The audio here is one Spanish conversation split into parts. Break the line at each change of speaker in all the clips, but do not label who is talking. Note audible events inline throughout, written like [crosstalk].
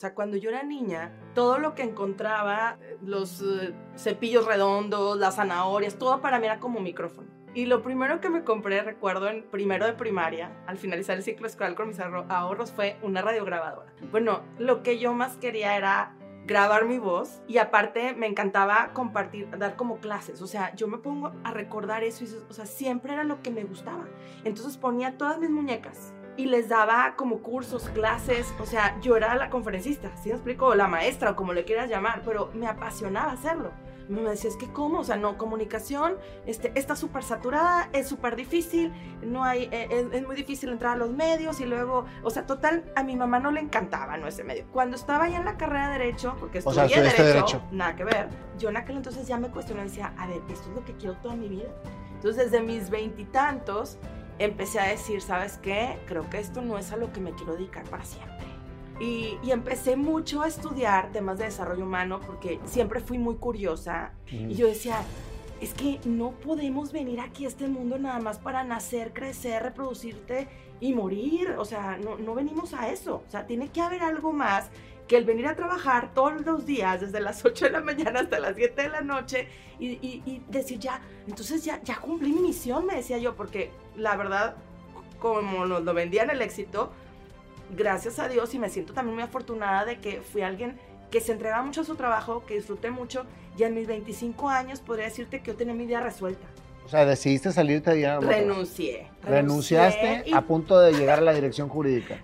O sea, cuando yo era niña, todo lo que encontraba, los eh, cepillos redondos, las zanahorias, todo para mí era como micrófono. Y lo primero que me compré, recuerdo, en primero de primaria, al finalizar el ciclo escolar con mis ahorros, fue una radiograbadora. Bueno, lo que yo más quería era grabar mi voz y aparte me encantaba compartir, dar como clases. O sea, yo me pongo a recordar eso y, o sea, siempre era lo que me gustaba. Entonces ponía todas mis muñecas y les daba como cursos, clases, o sea, yo era la conferencista, ¿sí me explico? La maestra o como le quieras llamar, pero me apasionaba hacerlo. Me decía, es que cómo, o sea, no, comunicación este, está súper saturada, es súper difícil, no hay, eh, es, muy difícil entrar a los medios y luego, o sea, total, a mi mamá no le encantaba, ¿no? Ese medio. Cuando estaba ya en la carrera de Derecho, porque estudié derecho, derecho, nada que ver, yo en aquel entonces ya me cuestioné, decía, a ver, esto es lo que quiero toda mi vida. Entonces, desde mis veintitantos, empecé a decir, ¿sabes qué? Creo que esto no es a lo que me quiero dedicar para siempre. Y, empecé mucho a estudiar temas de desarrollo humano porque siempre fui muy curiosa y yo decía, es que no podemos venir aquí a este mundo nada más para nacer, crecer, reproducirte y morir. O sea, no, no venimos a eso. O sea, tiene que haber algo más que el venir a trabajar todos los días, desde las [laughs] 8 de la mañana hasta las 7 de la noche, y, decir, ya, entonces ya, ya cumplí mi misión, me decía yo, porque la verdad, como nos lo vendían el éxito, gracias a Dios, y me siento también muy afortunada de que fui alguien que se entregaba mucho a su trabajo, que disfruté mucho, y en mis 25 años podría decirte que yo tenía mi vida resuelta.
O sea, decidiste salirte de
Renuncié.
Renunciaste a punto de llegar a la dirección jurídica.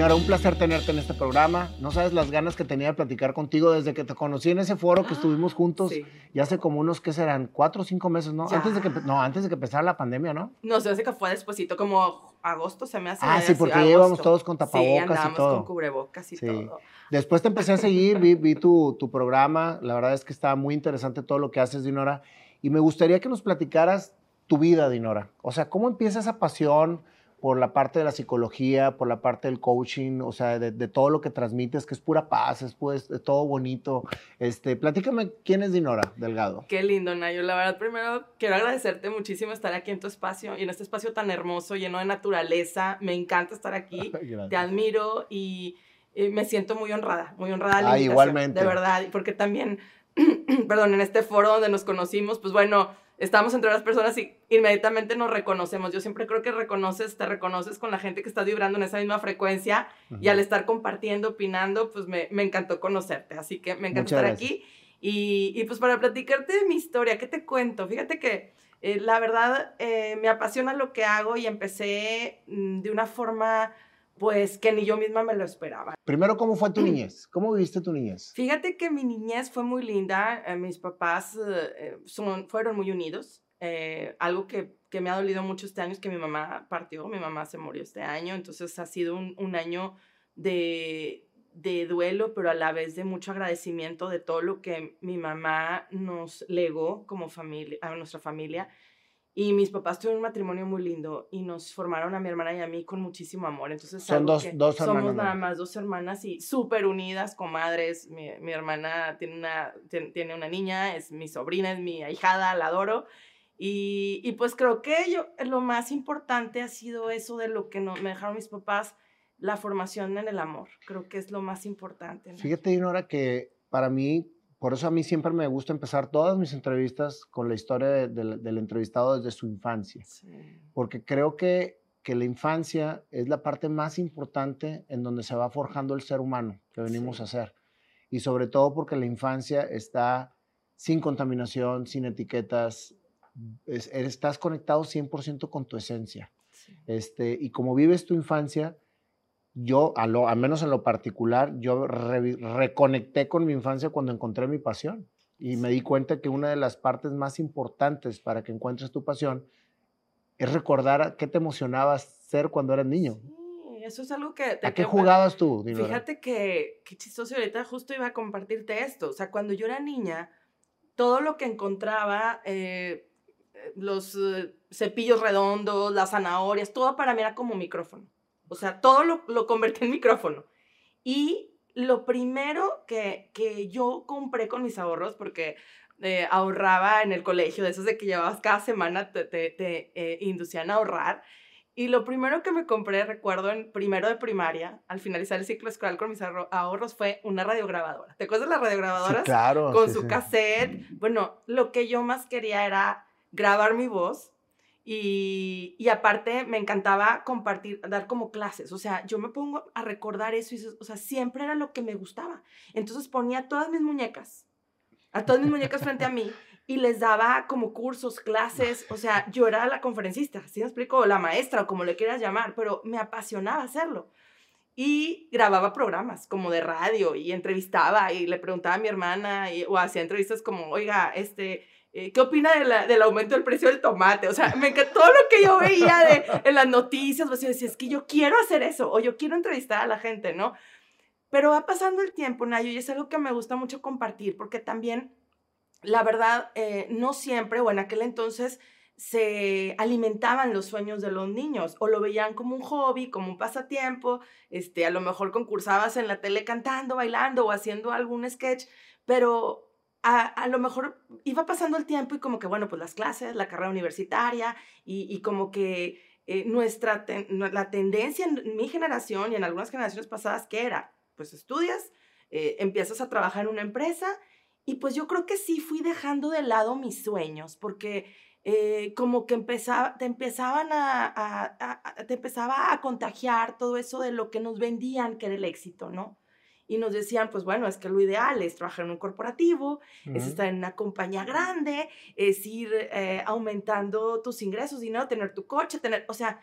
Dinora, un placer tenerte en este programa. No sabes las ganas que tenía de platicar contigo desde que te conocí en ese foro que estuvimos juntos y hace como unos, ¿qué serán? Cuatro o cinco meses, ¿no? Antes de que, no, antes de que empezara la pandemia, ¿no?
No, se hace que fue despuesito, como agosto se me hace.
Ah, sí, porque íbamos todos con tapabocas y todo.
con cubrebocas y todo.
Después te empecé a seguir, vi, vi tu, tu, programa. La verdad es que estaba muy interesante todo lo que haces, Dinora. Y me gustaría que nos platicaras tu vida, Dinora. O sea, ¿cómo empieza esa pasión? Por la parte de la psicología, por la parte del coaching, o sea, de, todo lo que transmites, que es pura paz, es pues todo bonito. Este, platícame quién es Dinora Delgado.
Qué lindo, Nayo. La verdad, primero quiero agradecerte muchísimo estar aquí en tu espacio y en este espacio tan hermoso, lleno de naturaleza. Me encanta estar aquí. [laughs] Te admiro y, me siento muy honrada, muy honrada.
La ah, igualmente.
De verdad, porque también, [clears throat] perdón, en este foro donde nos conocimos, pues bueno estamos entre las personas y inmediatamente nos reconocemos. Yo siempre creo que reconoces, te reconoces con la gente que está vibrando en esa misma frecuencia y al estar compartiendo, opinando, pues me, me encantó conocerte. Así que me encanta estar aquí. Y, y, pues para platicarte de mi historia, ¿qué te cuento? Fíjate que eh, la verdad eh, me apasiona lo que hago y empecé mm, de una forma pues que ni yo misma me lo esperaba.
Primero, ¿cómo fue tu niñez? ¿Cómo viviste tu niñez?
Fíjate que mi niñez fue muy linda. Eh, mis papás eh, son, fueron muy unidos. Eh, algo que, que, me ha dolido mucho este año es que mi mamá partió, mi mamá se murió este año, entonces ha sido un, un año de, de duelo, pero a la vez de mucho agradecimiento de todo lo que mi mamá nos legó como familia, a nuestra familia y mis papás tuvieron un matrimonio muy lindo y nos formaron a mi hermana y a mí con muchísimo amor. Entonces,
Son dos, dos
hermanas. Somos nada más dos hermanas y súper unidas, comadres. Mi, mi hermana tiene una, tiene una niña, es mi sobrina, es mi ahijada, la adoro. Y, y, pues creo que yo, lo más importante ha sido eso de lo que no, me dejaron mis papás, la formación en el amor. Creo que es lo más importante.
Fíjate, Dinora, que para mí por eso a mí siempre me gusta empezar todas mis entrevistas con la historia del entrevistado desde su infancia. Porque creo que, que, la infancia es la parte más importante en donde se va forjando el ser humano que venimos a ser. Y sobre todo porque la infancia está sin contaminación, sin etiquetas, estás conectado 100% con tu esencia. Este, y como vives tu infancia, yo, a lo, al menos en lo particular, yo reconecté con mi infancia cuando encontré mi pasión y me di cuenta que una de las partes más importantes para que encuentres tu pasión es recordar qué te emocionaba ser cuando eras niño.
Sí, eso es algo que...
¿A qué jugabas tú?
Fíjate que, qué chistoso, ahorita justo iba a compartirte esto. O sea, cuando yo era niña, todo lo que encontraba, eh, los eh, cepillos redondos, las zanahorias, todo para mí era como micrófono. O sea, todo lo, lo convertí en micrófono. Y lo primero que, que yo compré con mis ahorros, porque eh, ahorraba en el colegio, de esos de que llevabas cada semana, te, te, te eh, inducían a ahorrar. Y lo primero que me compré, recuerdo, en primero de primaria, al finalizar el ciclo escolar con mis ahorros, fue una radiograbadora. ¿Te acuerdas de las radiograbadoras?
claro.
Con su cassette. Bueno, lo que yo más quería era grabar mi voz y, aparte me encantaba compartir, dar como clases. O sea, yo me pongo a recordar eso y, o sea, siempre era lo que me gustaba. Entonces ponía todas mis muñecas, a todas mis muñecas frente a mí y les daba como cursos, clases. O sea, yo era la conferencista, ¿sí me explico? O la maestra o como le quieras llamar, pero me apasionaba hacerlo. Y grababa programas como de radio y entrevistaba y le preguntaba a mi hermana y, o hacía entrevistas como, oiga, este eh, ¿qué opina del aumento del precio del tomate? O sea, me encantó todo lo que yo veía de, en las noticias, pues yo decía, es que yo quiero hacer eso, o yo quiero entrevistar a la gente, ¿no? Pero va pasando el tiempo, Nayo, y es algo que me gusta mucho compartir, porque también, la verdad, eh, no siempre, o en aquel entonces, se alimentaban los sueños de los niños o lo veían como un hobby, como un pasatiempo, este, a lo mejor concursabas en la tele cantando, bailando o haciendo algún sketch, pero a, lo mejor iba pasando el tiempo y como que, bueno, pues las clases, la carrera universitaria y, como que eh, nuestra, la tendencia en mi generación y en algunas generaciones pasadas, que era? Pues estudias, eh, empiezas a trabajar en una empresa y pues yo creo que sí fui dejando de lado mis sueños porque eh, como que empezaba, te empezaban a, te empezaba a contagiar todo eso de lo que nos vendían que era el éxito, ¿no? Y nos decían, pues bueno, es que lo ideal es trabajar en un corporativo, es estar en una compañía grande, es ir eh, aumentando tus ingresos, dinero, tener tu coche, tener, o sea...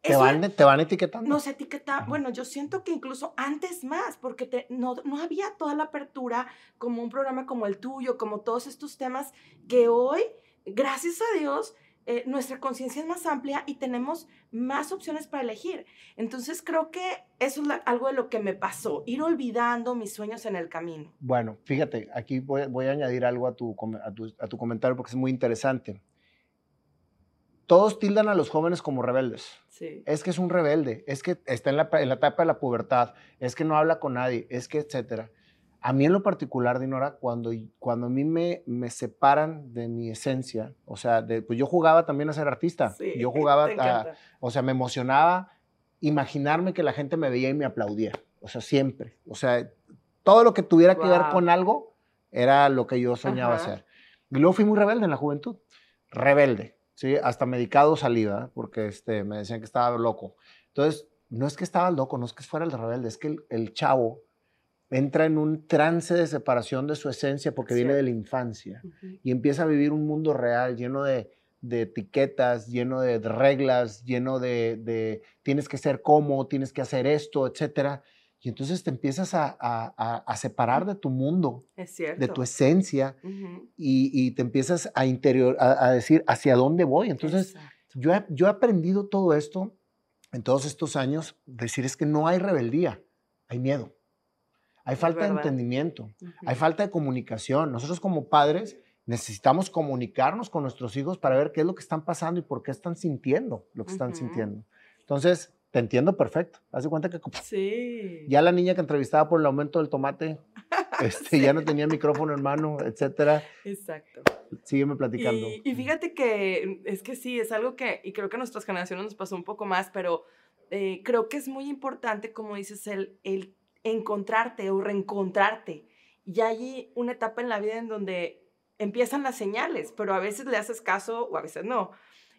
Te, van, te van etiquetando.
Nos etiqueta, bueno, yo siento que incluso antes más, porque te, no, no había toda la apertura como un programa como el tuyo, como todos estos temas que hoy, gracias a Dios, eh, nuestra conciencia es más amplia y tenemos más opciones para elegir. Entonces creo que eso es algo de lo que me pasó, ir olvidando mis sueños en el camino.
Bueno, fíjate, aquí voy, a añadir algo a tu, a tu, comentario porque es muy interesante. Todos tildan a los jóvenes como rebeldes.
Sí.
Es que es un rebelde, es que está en la, en la etapa de la pubertad, es que no habla con nadie, es que etcétera. A mí en lo particular, Dinora, cuando, cuando a mí me, me separan de mi esencia, o sea, de, pues yo jugaba también a ser artista. yo [laughs] jugaba, a, o sea, me emocionaba imaginarme que la gente me veía y me aplaudía. O sea, siempre. O sea, todo lo que tuviera que ver con algo era lo que yo soñaba hacer. Y luego fui muy rebelde en la juventud. Rebelde, ¿sí? Hasta medicado salida, porque este, me decían que estaba loco. Entonces, no es que estaba loco, no es que fuera el rebelde, es que el, el chavo entra en un trance de separación de su esencia porque viene de la infancia y empieza a vivir un mundo real lleno de, etiquetas, lleno de, reglas, lleno de, tienes que ser como, tienes que hacer esto, etc. Y entonces te empiezas a, separar de tu mundo, de tu esencia, y, te empiezas a, interior, a, decir hacia dónde voy. Entonces, yo yo he aprendido todo esto en todos estos años, decir es que no hay rebeldía, hay miedo. Hay falta de entendimiento, hay falta de comunicación. Nosotros como padres necesitamos comunicarnos con nuestros hijos para ver qué es lo que están pasando y por qué están sintiendo lo que están sintiendo. Entonces, te entiendo perfecto. Haz de cuenta que
sí.
ya la niña que entrevistaba por el aumento del tomate, [laughs] este, ya no tenía micrófono en mano, etcétera.
Exacto.
Sígueme platicando.
Y, fíjate que es que sí, es algo que, y creo que a nuestras generaciones nos pasó un poco más, pero eh, creo que es muy importante, como dices, el, el encontrarte o reencontrarte. Y hay una etapa en la vida en donde empiezan las señales, pero a veces le haces caso o a veces no.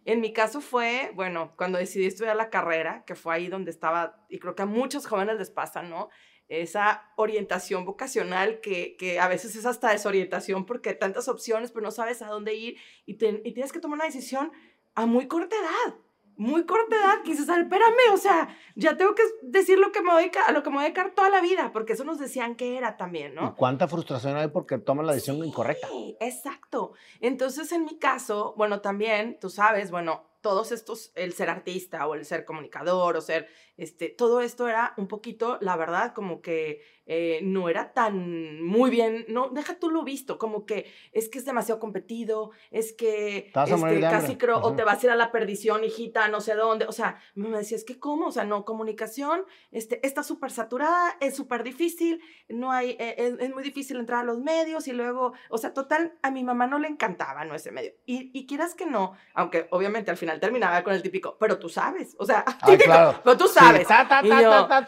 En mi caso fue, bueno, cuando decidí estudiar la carrera, que fue ahí donde estaba, y creo que a muchos jóvenes les pasa, ¿no? Esa orientación vocacional que, que a veces es hasta desorientación porque hay tantas opciones, pero no sabes a dónde ir y, y tienes que tomar una decisión a muy corta edad muy corta edad que dices, espérame, o sea, ya tengo que decir lo que me voy a, lo que me voy a dedicar toda la vida, porque eso nos decían que era también, ¿no?
¿Y cuánta frustración hay porque toman la decisión incorrecta?
Exacto. Entonces, en mi caso, bueno, también, tú sabes, bueno, todos estos, el ser artista o el ser comunicador o ser este, todo esto era un poquito, la verdad, como que eh, no era tan muy bien, no, deja tú lo visto, como que es que es demasiado competido, es que este, casi creo, o te vas a ir a la perdición, hijita, no sé dónde, o sea, me decía, es que cómo, o sea, no, comunicación, este, está súper saturada, es súper difícil, no hay, eh, es, es, muy difícil entrar a los medios y luego, o sea, total, a mi mamá no le encantaba, ¿no? Ese medio. Y, y quieras que no, aunque obviamente al final terminaba con el típico, pero tú sabes, o sea, [laughs] pero tú sabes. Sí,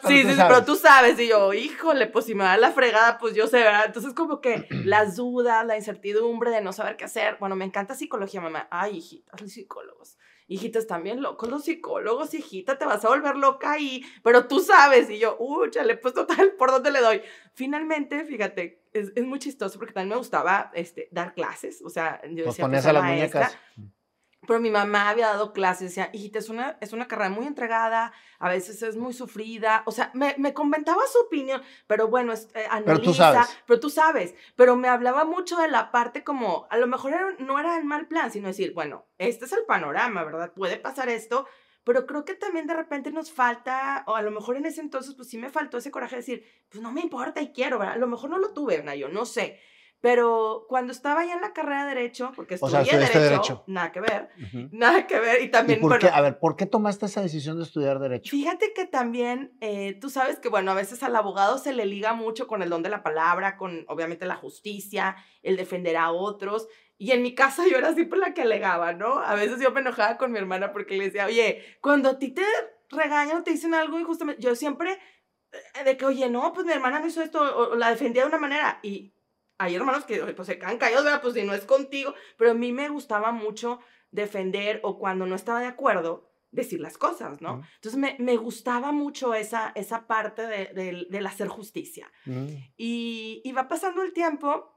sí, sí, pero tú sabes, y yo, híjole, pues si me da la fregada, pues yo sé, ¿verdad? Entonces como que las dudas, la incertidumbre de no saber qué hacer. Bueno, me encanta psicología, mamá. Ay, hijitas, los psicólogos. Hijitas, también locos los psicólogos, hijita, te vas a volver loca y, pero tú sabes. Y yo, uy, chale, pues total, [laughs] ¿por dónde le doy? Finalmente, fíjate, es, es muy chistoso porque también me gustaba este, dar clases. O sea, yo pues decía, pues, a las muñecas pero mi mamá había dado clases, decía, hijita, es una, es una carrera muy entregada, a veces es muy sufrida, o sea, me, me comentaba su opinión, pero bueno, es, eh, analiza, pero tú, sabes. pero tú sabes, pero me hablaba mucho de la parte como, a lo mejor no era en mal plan, sino decir, bueno, este es el panorama, ¿verdad? Puede pasar esto, pero creo que también de repente nos falta, o a lo mejor en ese entonces, pues sí me faltó ese coraje de decir, pues no me importa y quiero, ¿verdad? A lo mejor no lo tuve, yo no sé, pero cuando estaba ya en la carrera de Derecho, porque estudié derecho, nada que ver, nada que ver. Y también,
por qué, a ver, ¿por qué tomaste esa decisión de estudiar Derecho?
Fíjate que también, eh, tú sabes que, bueno, a veces al abogado se le liga mucho con el don de la palabra, con obviamente la justicia, el defender a otros. Y en mi casa yo era siempre la que alegaba, ¿no? A veces yo me enojaba con mi hermana porque le decía, oye, cuando a ti te regañan o te dicen algo y justamente, yo siempre, eh, de que, oye, no, pues mi hermana no hizo esto, o la defendía de una manera. Y hay hermanos que pues, se caen caídos, ¿verdad? Pues si no es contigo, pero a mí me gustaba mucho defender o cuando no estaba de acuerdo, decir las cosas, ¿no? Entonces me, me, gustaba mucho esa, esa parte de, del hacer justicia. y, y, va pasando el tiempo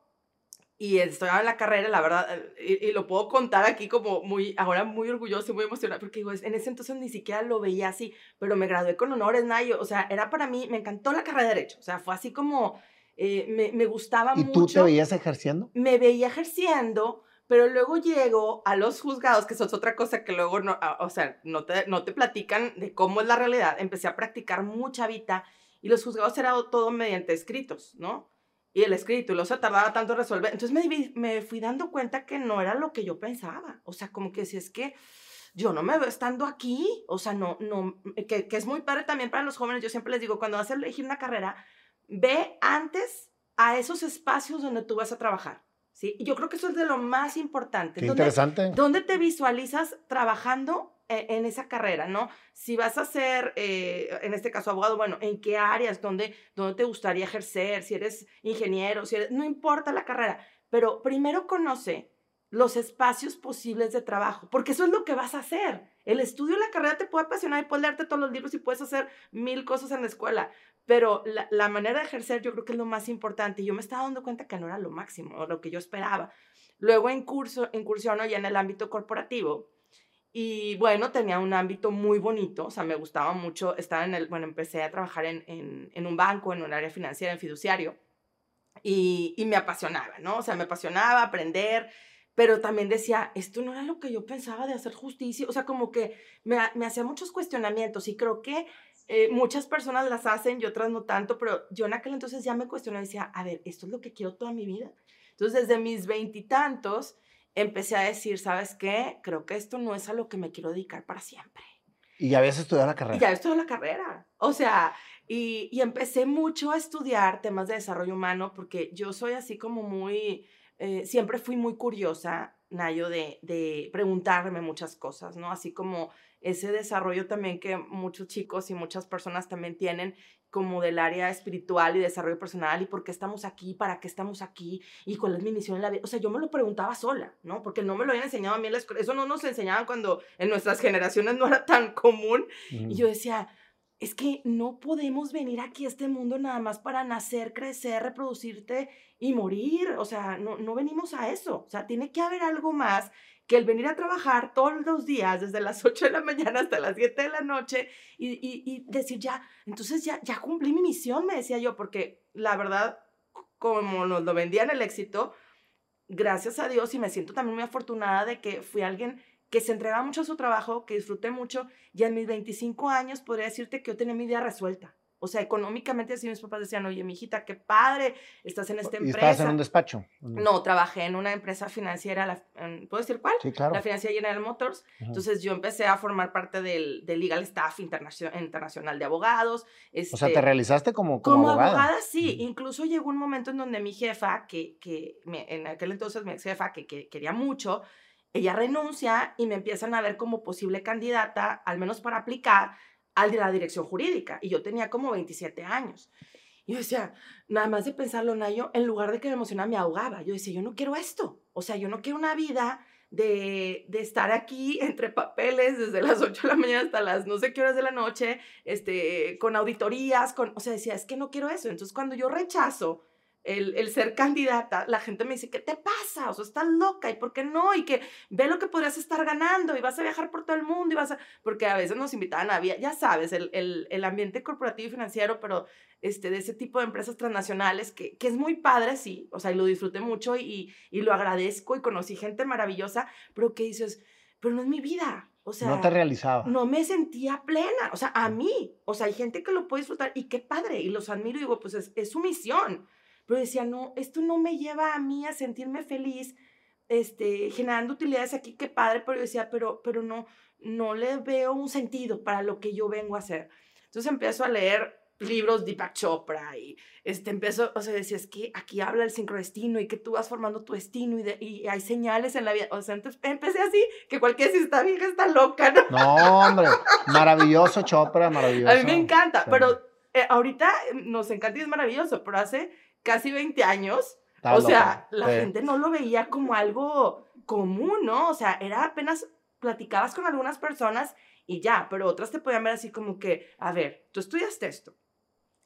y estoy en la carrera, la verdad, y, lo puedo contar aquí como muy, ahora muy orgulloso y muy emocionada, porque digo, en ese entonces ni siquiera lo veía así, pero me gradué con honores, Nayo, o sea, era para mí, me encantó la carrera de Derecho, o sea, fue así como eh, me, me, gustaba mucho. ¿Y
tú te veías ejerciendo?
Me veía ejerciendo, pero luego llego a los juzgados, que eso es otra cosa que luego, no, ah, o sea, no te, no te platican de cómo es la realidad. Empecé a practicar mucha vida y los juzgados era todo mediante escritos, ¿no? Y el escrito, y luego se tardaba tanto en resolver. Entonces me, me fui dando cuenta que no era lo que yo pensaba. O sea, como que si es que yo no me veo estando aquí, o sea, no, no, que, que, es muy padre también para los jóvenes. Yo siempre les digo, cuando vas a elegir una carrera, ve antes a esos espacios donde tú vas a trabajar. ¿sí? Y yo creo que eso es de lo más importante.
Qué interesante.
¿Dónde te visualizas trabajando eh, en esa carrera, ¿no? Si vas a ser, eh, en este caso, abogado, bueno, ¿en qué áreas? ¿Dónde, ¿Dónde te gustaría ejercer? Si eres ingeniero, si eres, no importa la carrera, pero primero conoce los espacios posibles de trabajo, porque eso es lo que vas a hacer. El estudio, la carrera te puede apasionar y puedes leerte todos los libros y puedes hacer mil cosas en la escuela, pero la, manera de ejercer yo creo que es lo más importante. Yo me estaba dando cuenta que no era lo máximo lo que yo esperaba. Luego en curso, incursiono ya en el ámbito corporativo. Y bueno, tenía un ámbito muy bonito, o sea, me gustaba mucho, estaba en el, bueno, empecé a trabajar en, en, un banco, en un área financiera, en fiduciario, y, y me apasionaba, ¿no? O sea, me apasionaba aprender, pero también decía, esto no era lo que yo pensaba de hacer justicia, o sea, como que me, me hacía muchos cuestionamientos y creo que eh, muchas personas las hacen y otras no tanto, pero yo en aquel entonces ya me cuestioné y decía, a ver, esto es lo que quiero toda mi vida. Entonces, desde mis veintitantos, empecé a decir, ¿sabes qué? Creo que esto no es a lo que me quiero dedicar para siempre.
Y ya habías estudiado la carrera.
ya estudiado la carrera. O sea, y, y, empecé mucho a estudiar temas de desarrollo humano porque yo soy así como muy, eh, siempre fui muy curiosa, Nayo, de, de preguntarme muchas cosas, ¿no? Así como ese desarrollo también que muchos chicos y muchas personas también tienen como del área espiritual y desarrollo personal y por qué estamos aquí, para qué estamos aquí y cuál es mi misión en la vida. O sea, yo me lo preguntaba sola, ¿no? Porque no me lo habían enseñado a mí en la escuela. Eso no nos enseñaban cuando en nuestras generaciones no era tan común. Y yo decía, es que no podemos venir aquí a este mundo nada más para nacer, crecer, reproducirte y morir. O sea, no, no venimos a eso. O sea, tiene que haber algo más que el venir a trabajar todos los días, desde las [laughs] 8 de la mañana hasta las 7 de la noche, y, y, y, decir, ya, entonces ya, ya cumplí mi misión, me decía yo, porque la verdad, como nos lo vendían el éxito, gracias a Dios, y me siento también muy afortunada de que fui alguien que se entregaba mucho a su trabajo, que disfruté mucho, y en mis 25 años podría decirte que yo tenía mi vida resuelta. O sea, económicamente así mis papás decían, oye, mijita, qué padre, estás en esta empresa.
¿Y estabas en un despacho?
No, trabajé en una empresa financiera, la, ¿puedo decir cuál?
Sí, claro.
La financiera General Motors. Entonces yo empecé a formar parte del, del Legal Staff Internacional de Abogados.
o sea, te este, realizaste como,
como, como abogada. sí. Incluso llegó un momento en donde mi jefa, que, que en aquel entonces mi ex jefa, que, que quería mucho, ella renuncia y me empiezan a ver como posible candidata, al menos para aplicar al de la dirección jurídica. Y yo tenía como 27 años. Y yo decía, nada más de pensarlo, Nayo, en lugar de que me emocionara, me ahogaba. Yo decía, yo no quiero esto. O sea, yo no quiero una vida de, de, estar aquí [laughs] entre papeles desde las 8 de la mañana hasta las no sé qué horas de la noche, este, con auditorías, con, o sea, decía, es que no quiero eso. Entonces, cuando yo rechazo el, el, ser candidata, la gente me dice, ¿qué te pasa? O sea, estás loca, ¿y por qué no? Y que ve lo que podrías estar ganando y vas a viajar por todo el mundo y vas a... Porque a veces nos invitaban a, ya sabes, el, el, el ambiente corporativo y financiero, pero este, de ese tipo de empresas transnacionales, que, que es muy padre, sí, o sea, y lo disfruté mucho y, y lo agradezco y conocí gente maravillosa, pero que dices, pero no es mi vida, o sea,
no te realizaba.
No me sentía plena. O sea, a mí. O sea, hay gente que lo puede disfrutar y qué padre. Y los admiro y digo, pues es, es su misión. Pero decía, no, esto no me lleva a mí a sentirme feliz, este, generando utilidades aquí, qué padre, pero yo decía, pero, pero no, no le veo un sentido para lo que yo vengo a hacer. Entonces empiezo a leer libros de Deepak Chopra y este, empiezo, o sea, decía, es que aquí habla el sincrodestino y que tú vas formando tu destino y, y hay señales en la vida. O sea, entonces empecé así, que cualquiera si está vieja está loca, ¿no?
No, hombre, maravilloso Chopra, maravilloso. [laughs]
A mí me encanta, pero eh, ahorita nos encanta y es maravilloso, pero hace casi 20 años, o sea, la gente no lo veía como algo común, ¿no? O sea, era apenas platicabas con algunas personas y ya, pero otras te podían ver así como que, a ver, tú estudiaste esto,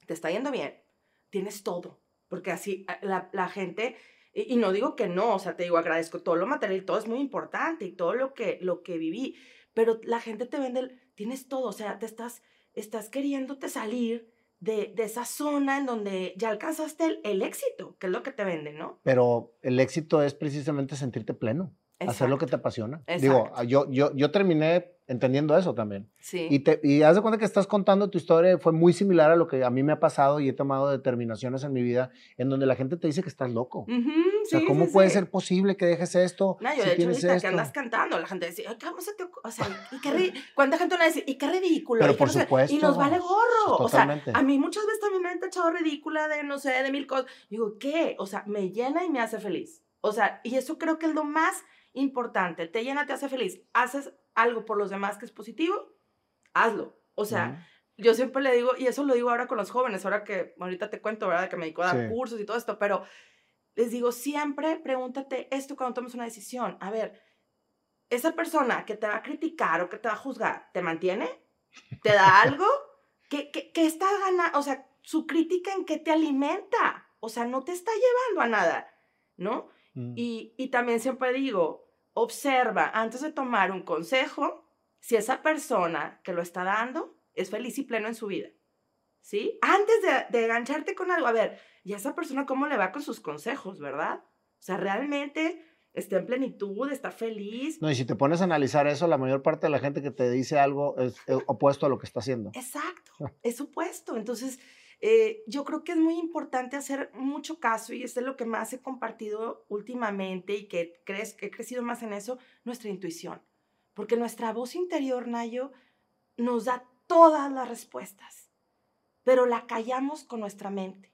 te está yendo bien, tienes todo, porque así la, la gente, y, no digo que no, o sea, te digo, agradezco todo lo material, todo es muy importante y todo lo que, lo que viví, pero la gente te vende, tienes todo, o sea, te estás, estás queriéndote salir de, esa zona en donde ya alcanzaste el, éxito, que es lo que te venden, ¿no?
Pero el éxito es precisamente sentirte pleno, hacer lo que te apasiona. Digo, yo, yo, yo terminé entendiendo eso también.
Sí.
Y, te, y haz de cuenta que estás contando tu historia, fue muy similar a lo que a mí me ha pasado y he tomado determinaciones en mi vida en donde la gente te dice que estás loco. o sea, ¿cómo puede ser posible que dejes esto?
No, yo de hecho ahorita que andas cantando, la gente dice, Ay, ¿cómo se te O sea, ¿y qué ¿cuánta gente le dice, y qué ridículo?
Pero por supuesto.
Y nos vale gorro. O sea, a mí muchas veces también me han tachado ridícula de, no sé, de mil cosas. Digo, ¿qué? O sea, me llena y me hace feliz. O sea, y eso creo que es lo más importante. Te llena, te hace feliz. Haces algo por los demás que es positivo, hazlo. O sea, yo siempre le digo, y eso lo digo ahora con los jóvenes, ahora que ahorita te cuento, ¿verdad? Que me dedico a dar cursos y todo esto, pero les digo, siempre pregúntate esto cuando tomes una decisión. A ver, esa persona que te va a criticar o que te va a juzgar, ¿te mantiene? ¿Te da [laughs] algo? ¿Qué, qué, qué está ganando? O sea, su crítica en qué te alimenta. O sea, no te está llevando a nada, ¿no? Mm. Y, y también siempre digo, observa antes de tomar un consejo si esa persona que lo está dando es feliz y pleno en su vida. ¿Sí? Antes de, de engancharte con algo, a ver, ¿y a esa persona cómo le va con sus consejos, verdad? O sea, realmente está en plenitud, está feliz.
No, y si te pones a analizar eso, la mayor parte de la gente que te dice algo es opuesto a lo que está haciendo.
Exacto, es opuesto. Entonces, eh, yo creo que es muy importante hacer mucho caso y es lo que más he compartido últimamente y que crees, he crecido más en eso, nuestra intuición. Porque nuestra voz interior, Nayo, nos da todas las respuestas, pero la callamos con nuestra mente,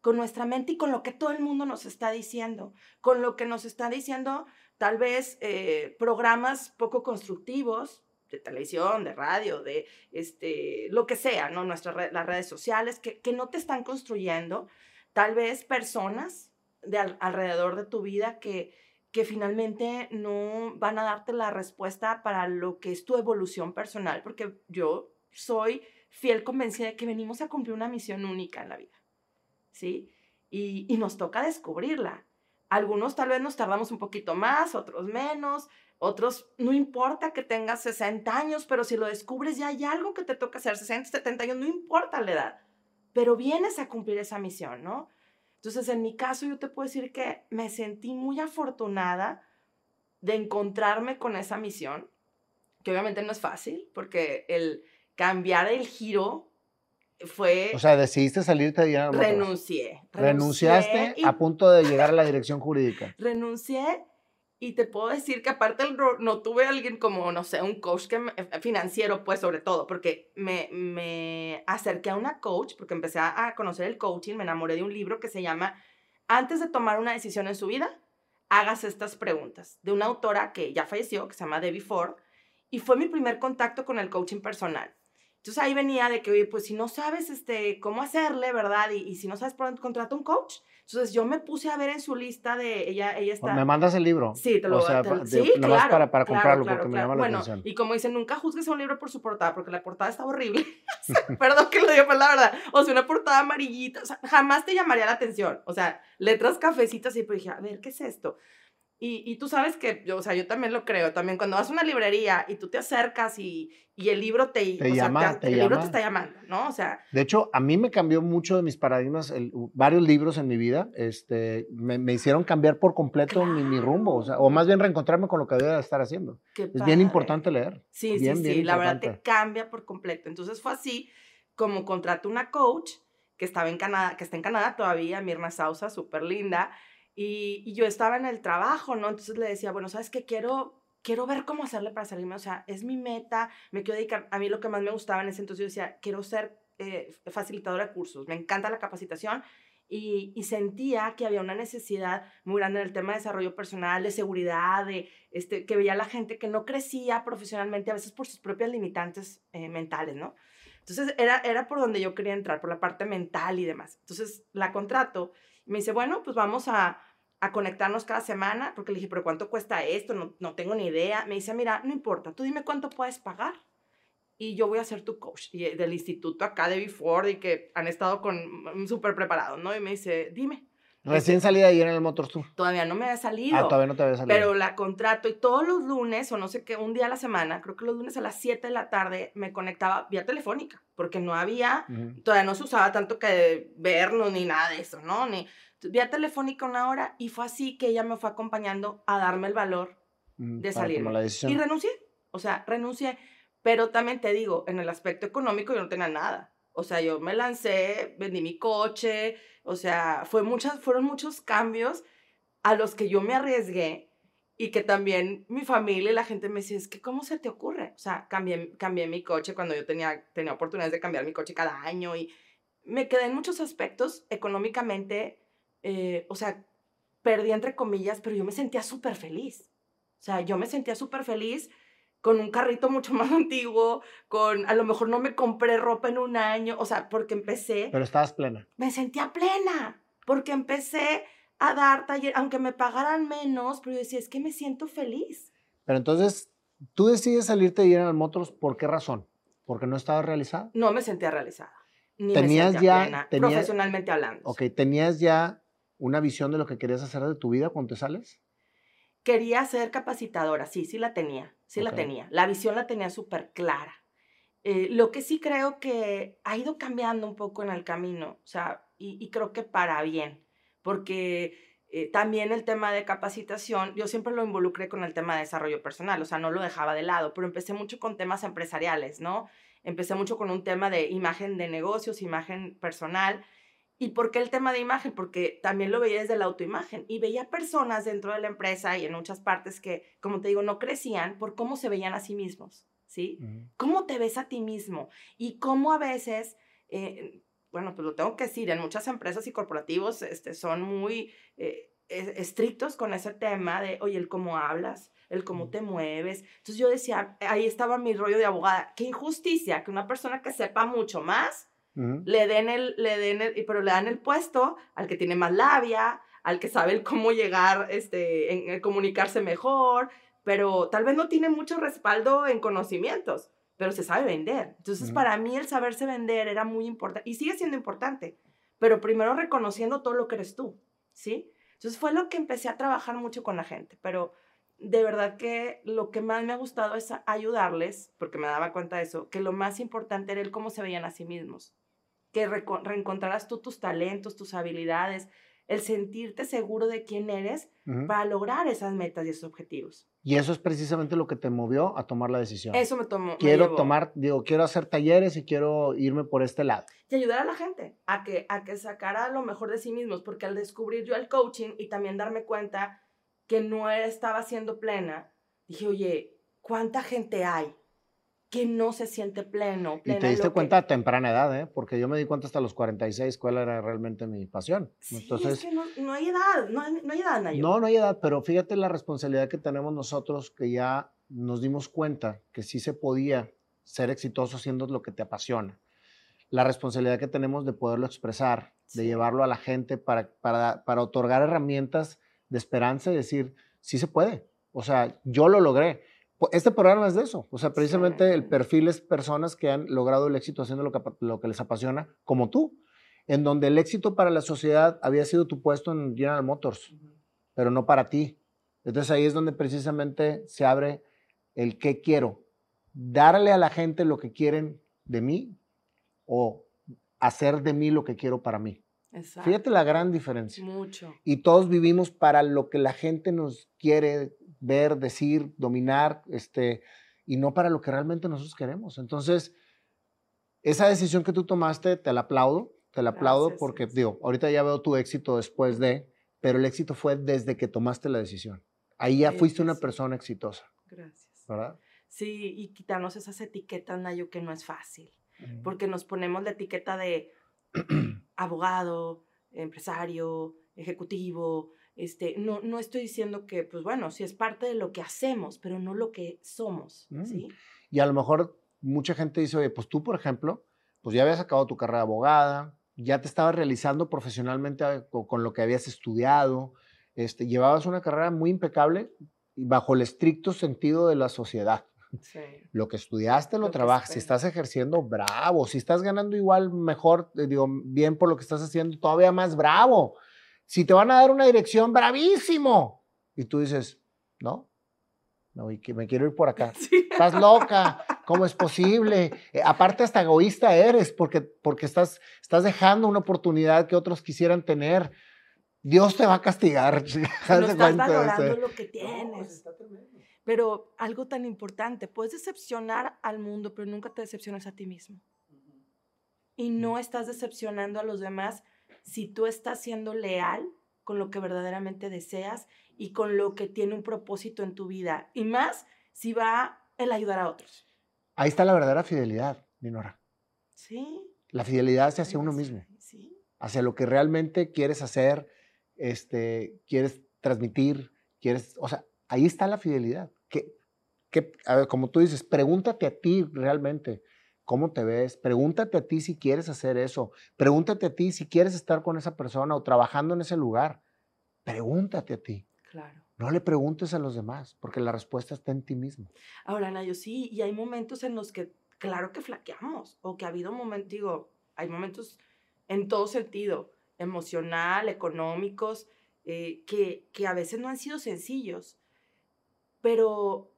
con nuestra mente y con lo que todo el mundo nos está diciendo, con lo que nos está diciendo tal vez eh, programas poco constructivos, de televisión, de radio, de este, lo que sea, ¿no? Nuestras las redes sociales, que, que, no te están construyendo, tal vez personas de alrededor de tu vida que, que finalmente no van a darte la respuesta para lo que es tu evolución personal, porque yo soy fiel convencida de que venimos a cumplir una misión única en la vida, ¿sí? Y, y nos toca descubrirla. Algunos tal vez nos tardamos un poquito más, otros menos, otros, no importa que tengas 60 años, pero si lo descubres ya hay algo que te toca hacer, 60, 70 años, no importa la edad, pero vienes a cumplir esa misión, ¿no? Entonces, en mi caso, yo te puedo decir que me sentí muy afortunada de encontrarme con esa misión, que obviamente no es fácil, porque el cambiar el giro fue...
O sea, decidiste salirte de General Motors.
Renuncié.
Renunciaste a punto de llegar a la dirección jurídica.
Renuncié y te puedo decir que aparte no tuve alguien como, no sé, un coach que eh, financiero, pues sobre todo, porque me, me acerqué a una coach, porque empecé a conocer el coaching, me enamoré de un libro que se llama Antes de tomar una decisión en su vida, hagas estas preguntas, de una autora que ya falleció, que se llama Debbie Ford, y fue mi primer contacto con el coaching personal. Entonces ahí venía de que, oye, pues si no sabes este, cómo hacerle, ¿verdad? Y, y si no sabes por dónde contrata un coach. Entonces yo me puse a ver en su lista de ella, ella está...
¿Me mandas el libro?
Sí, te lo a
sea, Sí, claro, para, para comprarlo porque me llama la
bueno,
atención.
Y como dicen, nunca juzgues a un libro por su portada, porque la portada está horrible. [laughs] [laughs] Perdón que lo diga, pero la verdad. O sea, una portada amarillita, o sea, jamás te llamaría la atención. O sea, letras cafecitas y pues dije, a ver, ¿qué es esto? Y, y, tú sabes que, yo, o sea, yo también lo creo, también cuando vas a una librería y tú te acercas y, y el libro te,
te llama,
el libro te está llamando, ¿no? O sea.
De hecho, a mí me cambió mucho de mis paradigmas, el, varios libros en mi vida, este, me, me hicieron cambiar por completo mi, mi, rumbo, o sea, o más bien reencontrarme con lo que debía estar haciendo. es bien importante leer.
Sí, sí, sí, la verdad te cambia por completo. Entonces fue así como contraté una coach que estaba en Canadá, que está en Canadá todavía, Mirna Sausa, súper linda, y, yo estaba en el trabajo, ¿no? Entonces le decía, bueno, ¿sabes qué? Quiero, quiero ver cómo hacerle para salirme, o sea, es mi meta, me quiero dedicar, a mí lo que más me gustaba en ese entonces, yo decía, quiero ser eh, facilitadora de cursos, me encanta la capacitación y, sentía que había una necesidad muy grande en el tema de desarrollo personal, de seguridad, de este, que veía la gente que no crecía profesionalmente, a veces por sus propias limitantes eh, mentales, ¿no? Entonces era, era por donde yo quería entrar, por la parte mental y demás. Entonces la contrato me dice, bueno, pues vamos a, a conectarnos cada semana, porque le dije, pero ¿cuánto cuesta esto? No, no tengo ni idea. Me dice, mira, no importa, tú dime cuánto puedes pagar y yo voy a ser tu coach y eh, del instituto acá de Before y que han estado con mm, súper preparados, ¿no? Y me dice, dime.
Recién salí de ahí en el Motors Tour.
Todavía no me había salido.
Ah, todavía no te había salido.
Pero la contrato y todos los lunes, o no sé qué, un día a la semana, creo que los lunes a las 7 de la tarde, me conectaba vía telefónica, porque no había, todavía no se usaba tanto que vernos ni nada de eso, ¿no? Ni, vía telefónica una hora y fue así que ella me fue acompañando a darme el valor mm, de salir. Y renuncié, o sea, renuncié. Pero también te digo, en el aspecto económico yo no tenía nada. O sea, yo me lancé, vendí mi coche, o sea, fue muchas, fueron muchos cambios a los que yo me arriesgué y que también mi familia y la gente me decía, es que ¿cómo se te ocurre? O sea, cambié, cambié mi coche cuando yo tenía, tenía oportunidades de cambiar mi coche cada año y me quedé en muchos aspectos económicamente eh, o sea, perdí entre comillas, pero yo me sentía súper feliz. O sea, yo me sentía súper feliz con un carrito mucho [laughs] más antiguo, con a lo mejor no me compré ropa en un año, o sea, porque empecé.
Pero estabas plena.
Me sentía plena, porque empecé a dar taller, aunque me pagaran menos, pero yo decía, es que me siento feliz.
Pero entonces, tú decides salirte de General Motors, ¿por qué razón? ¿Porque no estabas realizada?
No me sentía realizada. Ni tenías me sentía ya, plena, profesionalmente hablando.
Ok, tenías ya una visión de lo que querías hacer de tu vida cuando te sales?
Quería ser capacitadora, sí, sí la tenía, sí la tenía. La visión la tenía súper clara. Eh, lo que sí creo que ha ido cambiando un poco en el camino, o sea, y, creo que para bien, porque eh, también el tema de capacitación, yo siempre lo involucré con el tema de desarrollo personal, o sea, no lo dejaba de lado, pero empecé mucho con temas empresariales, ¿no? Empecé mucho con un tema de imagen de negocios, imagen personal, ¿Y por qué el tema de imagen? Porque también lo veía desde la autoimagen y veía personas dentro de la empresa y en muchas partes que, como te digo, no crecían por cómo se veían a sí mismos, ¿sí? ¿Cómo te ves a ti mismo? Y cómo a veces, eh, bueno, pues lo tengo que decir, en muchas empresas y corporativos este, son muy eh, estrictos con ese tema de, oye, el cómo hablas, el cómo te mueves. Entonces yo decía, ahí estaba mi rollo de abogada, qué injusticia que una persona que sepa mucho más le den el, le den el, pero le dan el puesto al que tiene más labia, al que sabe cómo llegar, este, en, comunicarse mejor, pero tal vez no tiene mucho respaldo en conocimientos, pero se sabe vender. Entonces, para mí el saberse vender era muy importante y sigue siendo importante, pero primero reconociendo todo lo que eres tú, ¿sí? Entonces fue lo que empecé a trabajar mucho con la gente, pero de verdad que lo que más me ha gustado es ayudarles, porque me daba cuenta de eso, que lo más importante era el cómo se veían a sí mismos que reencontrarás tú tus talentos, tus habilidades, el sentirte seguro de quién eres para lograr esas metas y esos objetivos.
Y eso es precisamente lo que te movió a tomar la decisión.
Eso me tomó.
Quiero tomar, digo, quiero hacer talleres y quiero irme por este lado.
Y ayudar a la gente a que, a que sacara lo mejor de sí mismos, porque al descubrir yo el coaching y también darme cuenta que no estaba siendo plena, dije, oye, ¿cuánta gente hay que no se siente pleno.
y te diste cuenta a temprana edad, ¿eh? Porque yo me di cuenta hasta los 46 cuál era realmente mi pasión.
Sí, Entonces, es que no, hay edad, no hay, no hay edad, Nayo.
No, no hay edad, pero fíjate la responsabilidad que tenemos nosotros que ya nos dimos cuenta que sí se podía ser exitoso haciendo lo que te apasiona. La responsabilidad que tenemos de poderlo expresar, de llevarlo a la gente para, para, para otorgar herramientas de esperanza y decir, sí se puede. O sea, yo lo logré este programa es de eso. O sea, precisamente el perfil es personas que han logrado el éxito haciendo lo que, lo que les apasiona, como tú, en donde el éxito para la sociedad había sido tu puesto en General Motors, pero no para ti. Entonces ahí es donde precisamente se abre el qué quiero. Darle a la gente lo que quieren de mí o hacer de mí lo que quiero para mí. Fíjate la gran diferencia.
Mucho.
Y todos vivimos para lo que la gente nos quiere ver, decir, dominar, este, y no para lo que realmente nosotros queremos. Entonces, esa decisión que tú tomaste, te la aplaudo, te la aplaudo porque, digo, ahorita ya veo tu éxito después de, pero el éxito fue desde que tomaste la decisión. Ahí ya fuiste una persona exitosa.
Gracias.
¿Verdad?
Sí, y quitarnos esas etiquetas, Nayo, que no es fácil, porque nos ponemos la etiqueta de [clears throat] abogado, empresario, ejecutivo, este, no, no estoy diciendo que, pues bueno, sí es parte de lo que hacemos, pero no lo que somos, mm. ¿sí?
Y a lo mejor mucha gente dice, oye, pues tú, por ejemplo, pues ya habías acabado tu carrera de abogada, ya te estabas realizando profesionalmente ah, con, lo que habías estudiado, este, llevabas una carrera muy impecable y bajo el estricto sentido de la sociedad. Sí. Lo que estudiaste lo, trabajas. Si estás ejerciendo, bravo. Si estás ganando igual, mejor, digo, bien por lo que estás haciendo, todavía más bravo. Si te van a dar una dirección, bravísimo. Y tú dices, no, no, y que me quiero ir por acá. [laughs] Estás loca, ¿cómo es posible? Eh, aparte hasta egoísta eres porque, porque estás, estás dejando una oportunidad que otros quisieran tener. Dios te va a castigar. [laughs]
No estás valorando lo que tienes. Pero algo tan importante, puedes decepcionar al mundo, pero nunca te decepcionas a ti mismo. Y no estás decepcionando a los demás si tú estás siendo leal con lo que verdaderamente deseas y con lo que tiene un propósito en tu vida. Y más si va el ayudar a otros.
Ahí está la verdadera fidelidad, Minora.
Sí.
La fidelidad hacia uno mismo.
Sí.
Hacia lo que realmente quieres hacer, este, quieres transmitir, quieres, o sea, ahí está la fidelidad. Que, que, a ver, como tú dices, pregúntate a ti realmente, ¿Cómo te ves? Pregúntate a ti si quieres hacer eso. Pregúntate a ti si quieres estar con esa persona o trabajando en ese lugar. Pregúntate a ti.
Claro.
No le preguntes a los demás, porque la respuesta está en ti mismo.
Ahora, Nayo, sí, y hay momentos en los que, claro que flaqueamos, o que ha habido momentos, digo, hay momentos en todo sentido, emocional, económicos, eh, que, que a veces no han sido sencillos. Pero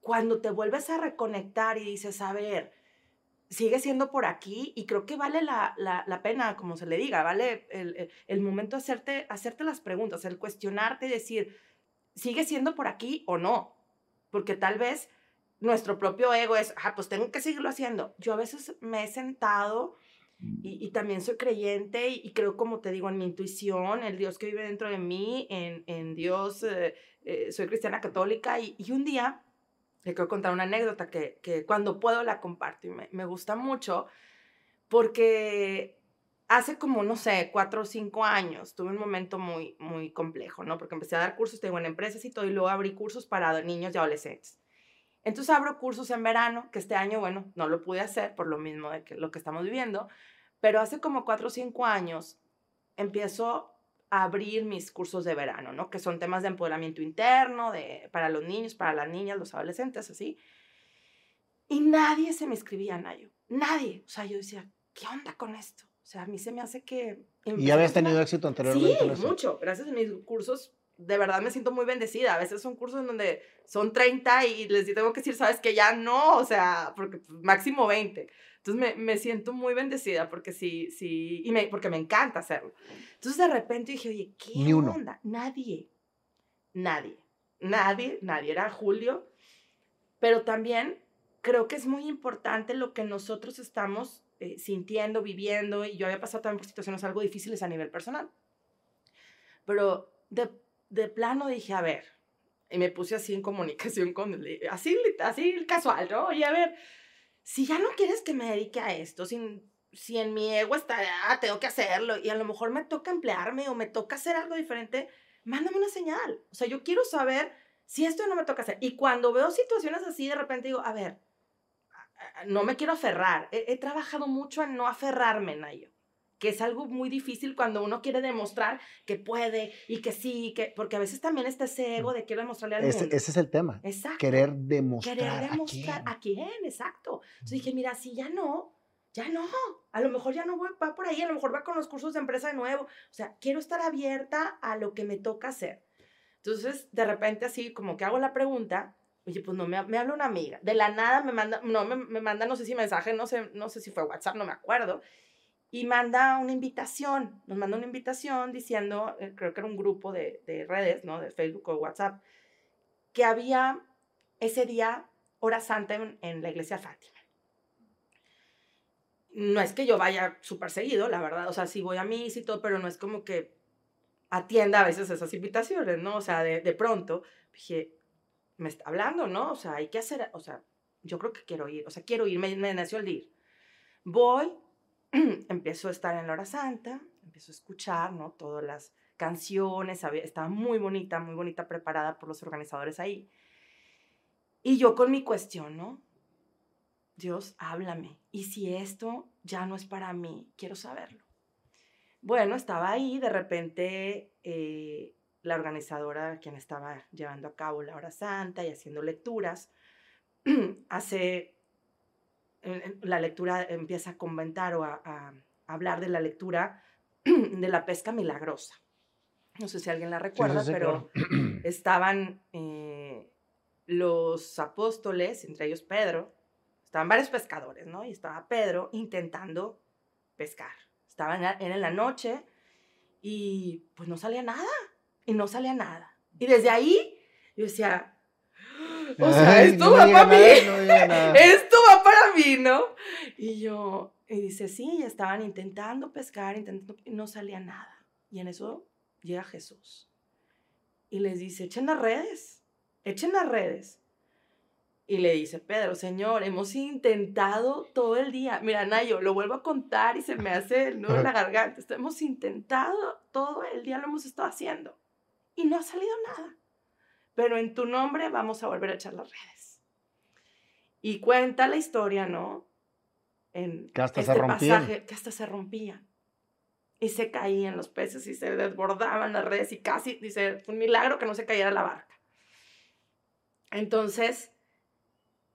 cuando te vuelves a reconectar y dices, a ver, sigue siendo por aquí y creo que vale la, la, pena, como se le diga, vale el, el, momento hacerte, hacerte las preguntas, el cuestionarte y decir, ¿sigue siendo por aquí o no? Porque tal vez nuestro propio ego es, ah, pues tengo que seguirlo haciendo. Yo a veces me he sentado y, y también soy creyente y, creo, como te digo, en mi intuición, el Dios que vive dentro de mí, en, en Dios, eh, eh, soy cristiana católica y, y un día le quiero contar una anécdota que, que cuando puedo la comparto y me, me, gusta mucho porque hace como, no sé, cuatro o cinco años tuve un momento muy, muy complejo, ¿no? Porque empecé a dar cursos, tengo en empresas y todo, y luego abrí cursos para niños y adolescentes. Entonces abro cursos en verano, que este año, bueno, no lo pude hacer por lo mismo de que lo que estamos viviendo, pero hace como cuatro o cinco años empiezo abrir mis cursos de verano, ¿no? Que son temas de empoderamiento interno, de, para los niños, para las niñas, los adolescentes, así. Y nadie se me escribía, Nayo. Nadie. O sea, yo decía, ¿qué onda con esto? O sea, a mí se me hace que...
¿Y habías tenido éxito anteriormente?
Sí, mucho. Gracias a mis cursos, de verdad me siento muy bendecida. A veces son cursos en donde son 30 y les tengo que decir, sabes que ya no, o sea, porque máximo 20. Entonces me, me, siento muy bendecida porque sí, sí, y me, porque me encanta hacerlo. Entonces de repente dije, oye, ¿qué Ni onda? Nadie, nadie, nadie, nadie. Era Julio, pero también creo que es muy importante lo que nosotros estamos eh, sintiendo, viviendo, y yo había pasado también por situaciones algo difíciles a nivel personal. Pero de, de plano dije, a ver, y me puse así en comunicación con, así, así casual, ¿no? Y a ver, si ya no quieres que me dedique a esto, si, si en mi ego está, ah, tengo que hacerlo, y a lo mejor me toca emplearme o me toca hacer algo diferente, mándame una señal. O sea, yo quiero saber si esto no me toca hacer. Y cuando veo situaciones así, de repente digo, a ver, no me quiero aferrar. He, trabajado mucho en no aferrarme, Nayo que es algo muy difícil cuando uno quiere demostrar que puede y que sí, que, porque a veces también está ese ego de quiero demostrarle al
ese,
mundo.
Ese es el tema. Exacto. Querer demostrar.
Querer demostrar a quién, exacto. Entonces dije, mira, si ya no, ya no. A lo mejor ya no voy, va por ahí, a lo mejor va con los cursos de empresa de nuevo. O sea, quiero estar abierta a lo que me toca hacer. Entonces, de repente así como que hago la pregunta, oye, pues no, me, me habla una amiga. De la nada me manda, no, me, me manda, no sé si mensaje, no sé, no sé si fue WhatsApp, no me acuerdo y manda una invitación, nos manda una invitación diciendo, eh, creo que era un grupo de, de, redes, ¿no? De Facebook o WhatsApp, que había ese día hora santa en, en la iglesia Fátima. No es que yo vaya súper seguido, la verdad, o sea, sí voy a misa y todo, pero no es como que atienda a veces esas invitaciones, ¿no? O sea, de, de pronto dije, me está hablando, ¿no? O sea, hay que hacer, o sea, yo creo que quiero ir, o sea, quiero ir, me, me nació el ir. Voy, [clears throat] empiezo a estar en la hora santa, empiezo a escuchar, ¿no? Todas las canciones, estaba muy bonita, muy bonita preparada por los organizadores ahí. Y yo con mi cuestión, ¿no? Dios, háblame. Y si esto ya no es para mí, quiero saberlo. Bueno, estaba ahí, de repente eh, la organizadora, quien estaba llevando a cabo la hora santa y haciendo lecturas, [clears throat] hace la lectura empieza a comentar o a, hablar de la lectura [clears throat] de la pesca milagrosa. No sé si alguien la recuerda, pero [clears throat] estaban eh, los apóstoles, entre ellos Pedro, estaban varios pescadores, ¿no? Y estaba Pedro intentando pescar. Estaban en la noche y pues no salía nada, y no salía nada. Y desde ahí yo decía, [gasps] o sea, esto va para mí. [laughs] esto Y yo, y dice, sí, estaban intentando pescar, intentando, y no salía nada. Y en eso llega Jesús. Y les dice, echen las redes, echen las redes. Y le dice, Pedro, Señor, hemos intentado todo el día. Mira, Nayo, lo vuelvo a contar y se me hace el nudo en la garganta. Hemos intentado todo el día, lo hemos estado haciendo. Y no ha salido nada pero en tu nombre vamos a volver a echar las redes. Y cuenta la historia, ¿no? En
que hasta este se rompían. pasaje,
que hasta se rompían. Y se caían los peces y se desbordaban las redes y casi, dice, fue un milagro que no se cayera la barca. Entonces,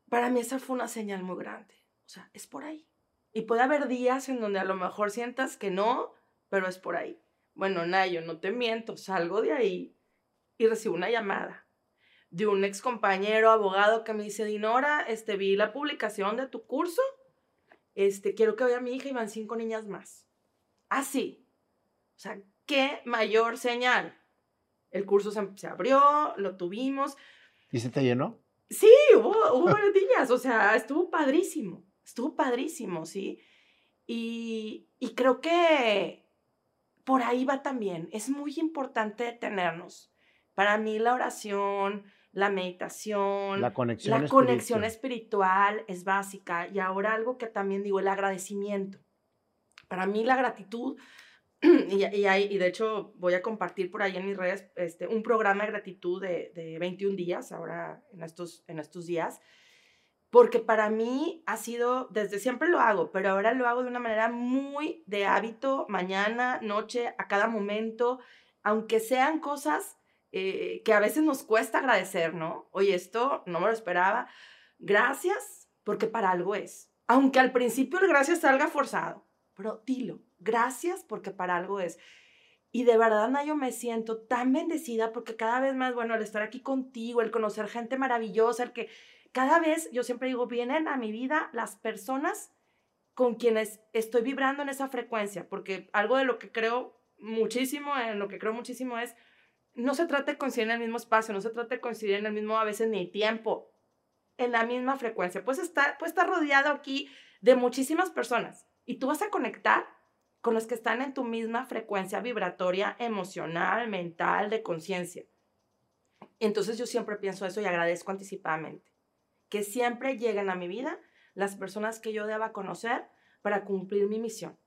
para mí esa fue una señal muy grande. O sea, es por ahí. Y puede haber días en donde a lo mejor sientas que no, pero es por ahí. Bueno, Nayo, no te miento, salgo de ahí y recibo una llamada de un ex compañero abogado que me dice, Dinora, este, vi la publicación de tu curso, este, quiero que vaya mi hija y van cinco niñas más. Así. O sea, qué mayor señal. El curso se, abrió, lo tuvimos.
¿Y se te llenó?
Sí, hubo, hubo varias niñas, o sea, estuvo padrísimo, estuvo padrísimo, ¿sí? Y, y creo que por ahí va también. Es muy importante detenernos. Para mí la oración, la meditación,
la conexión,
la conexión espiritual. es básica. Y ahora algo que también digo, el agradecimiento. Para mí la gratitud, [clears throat] y, y, de hecho voy a compartir por ahí en mis redes este, un programa de gratitud de, de 21 días, ahora en estos, en estos días, porque para mí ha sido, desde siempre lo hago, pero ahora lo hago de una manera muy de hábito, mañana, noche, a cada momento, aunque sean cosas eh, que a veces nos cuesta agradecer, ¿no? Oye, esto no me lo esperaba. Gracias, porque para algo es. Aunque al principio el gracias salga forzado, pero dilo, gracias porque para algo es. Y de verdad, yo me siento tan bendecida porque cada vez más, bueno, el estar aquí contigo, el conocer gente maravillosa, el que cada vez, yo siempre digo, vienen a mi vida las personas con quienes estoy vibrando en esa frecuencia, porque algo de lo que creo muchísimo, en lo que creo muchísimo es, no se trata de coincidir en el mismo espacio, no se trata de coincidir en el mismo, a veces ni tiempo, en la misma frecuencia. Puedes estar, puedes estar rodeado aquí de muchísimas personas y tú vas a conectar con los que están en tu misma frecuencia vibratoria, emocional, mental, de conciencia. Entonces yo siempre pienso eso y agradezco anticipadamente. Que siempre lleguen a mi vida las personas que yo deba conocer para cumplir mi misión.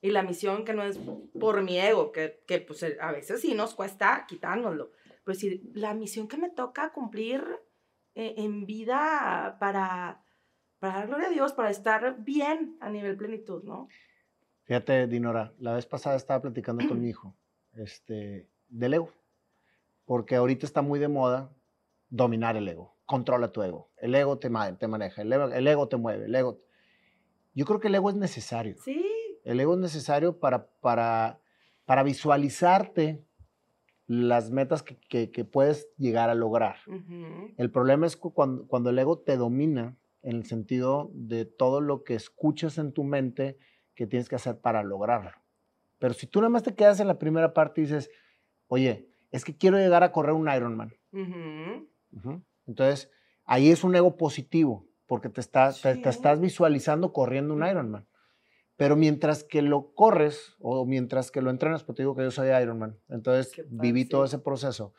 Y la misión que no es por mi ego, que, que pues a veces sí nos cuesta quitárnoslo. Pero sí, la misión que me toca cumplir eh, en vida para, para dar gloria a Dios, para estar bien a nivel plenitud, ¿no?
Fíjate, Dinora, la vez pasada estaba platicando con mi hijo este, del ego, porque ahorita está muy de moda dominar el ego controla tu ego. El ego te, te maneja, el ego, te mueve, el ego. Yo creo que el ego es necesario.
Sí.
El ego es necesario para, para, para visualizarte las metas que, que, puedes llegar a lograr. El problema es cuando, cuando el ego te domina en el sentido de todo lo que escuchas en tu mente que tienes que hacer para lograrlo. Pero si tú nada más te quedas en la primera parte y dices, oye, es que quiero llegar a correr un Ironman. Entonces, ahí es un ego positivo, porque te estás, te, estás visualizando corriendo un Ironman. Pero mientras que lo corres o mientras que lo entrenas, porque te digo que yo soy Ironman, entonces viví todo ese proceso.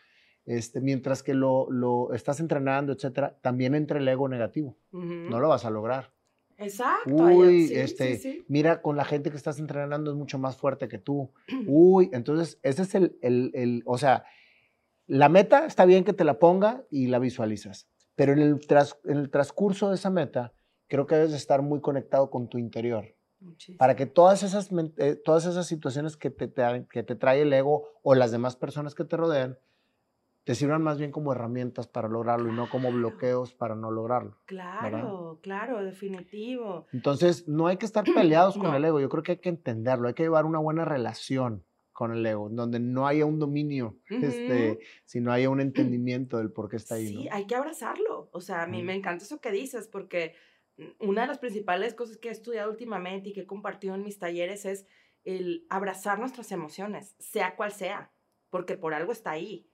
Este, mientras que lo, lo, estás entrenando, etcétera, también entra el ego negativo. No lo vas a lograr.
Exacto.
Uy, este, mira, con la gente que estás entrenando es mucho más fuerte que tú. Uy, entonces ese es el, el, el, o sea, la meta está bien que te la ponga y la visualizas, pero en el, en el transcurso de esa meta, creo que debes estar muy conectado con tu interior. Para que todas esas, eh, todas esas situaciones que te, que te trae el ego o las demás personas que te rodean, te sirvan más bien como herramientas para lograrlo y no como bloqueos para no lograrlo.
Claro, claro, definitivo.
Entonces, no hay que estar [clears throat] peleados con el ego, yo creo que hay que entenderlo, hay que llevar una buena relación con el ego, donde no haya un dominio, este, sino haya un entendimiento del por qué está ahí.
Sí, hay que abrazarlo. O sea, a mí me encanta eso que dices, porque una de las principales cosas que he estudiado últimamente y que he compartido en mis talleres es el abrazar nuestras emociones, sea cual sea, porque por algo está ahí.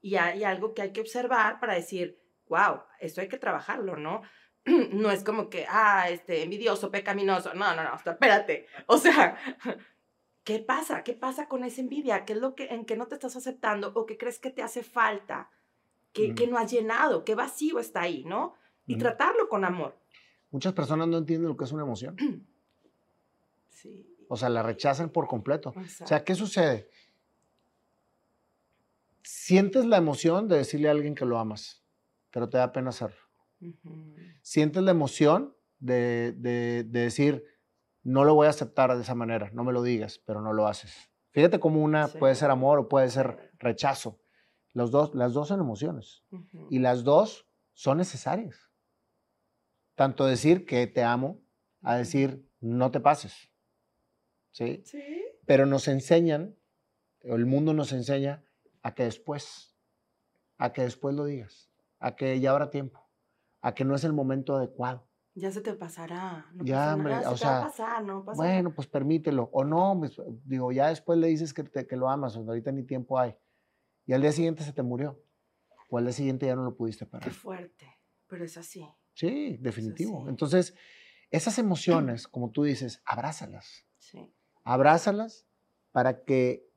Y hay algo que hay que observar para decir, wow, esto hay que trabajarlo, ¿no? [clears throat] No es como que, ah, este, envidioso, pecaminoso. No, no, no, espérate. O sea, [laughs] ¿Qué pasa? ¿Qué pasa con esa envidia? ¿Qué es lo que en qué no te estás aceptando o qué crees que te hace falta? ¿Qué, no has llenado? ¿Qué vacío está ahí, no? Y tratarlo con amor.
Muchas personas no entienden lo que es una emoción. [clears throat]
Sí.
O sea, la rechazan por completo. O sea, ¿qué sucede? Sientes la emoción de decirle a alguien que lo amas, pero te da pena hacerlo. Sientes la emoción de, de decir, no lo voy a aceptar de esa manera, no me lo digas, pero no lo haces. Fíjate cómo una puede ser amor o puede ser rechazo. Los dos, las dos son emociones y las dos son necesarias. Tanto decir que te amo a decir no te pases. ¿Sí?
Sí.
Pero nos enseñan, el mundo nos enseña a que después, a que después lo digas, a que ya habrá tiempo, a que no es el momento adecuado.
Ya se te pasará.
No ya, hombre, o sea,
pasar, no pasa
bueno, pues permítelo. O no, pues, digo, ya después le dices que, te, que lo amas, o ahorita ni tiempo hay. Y al día siguiente se te murió. O al día siguiente ya no lo pudiste parar.
Qué fuerte, pero es así.
Sí, definitivo. Entonces, esas [clears throat] emociones, como tú dices, abrázalas.
Sí.
Abrázalas para que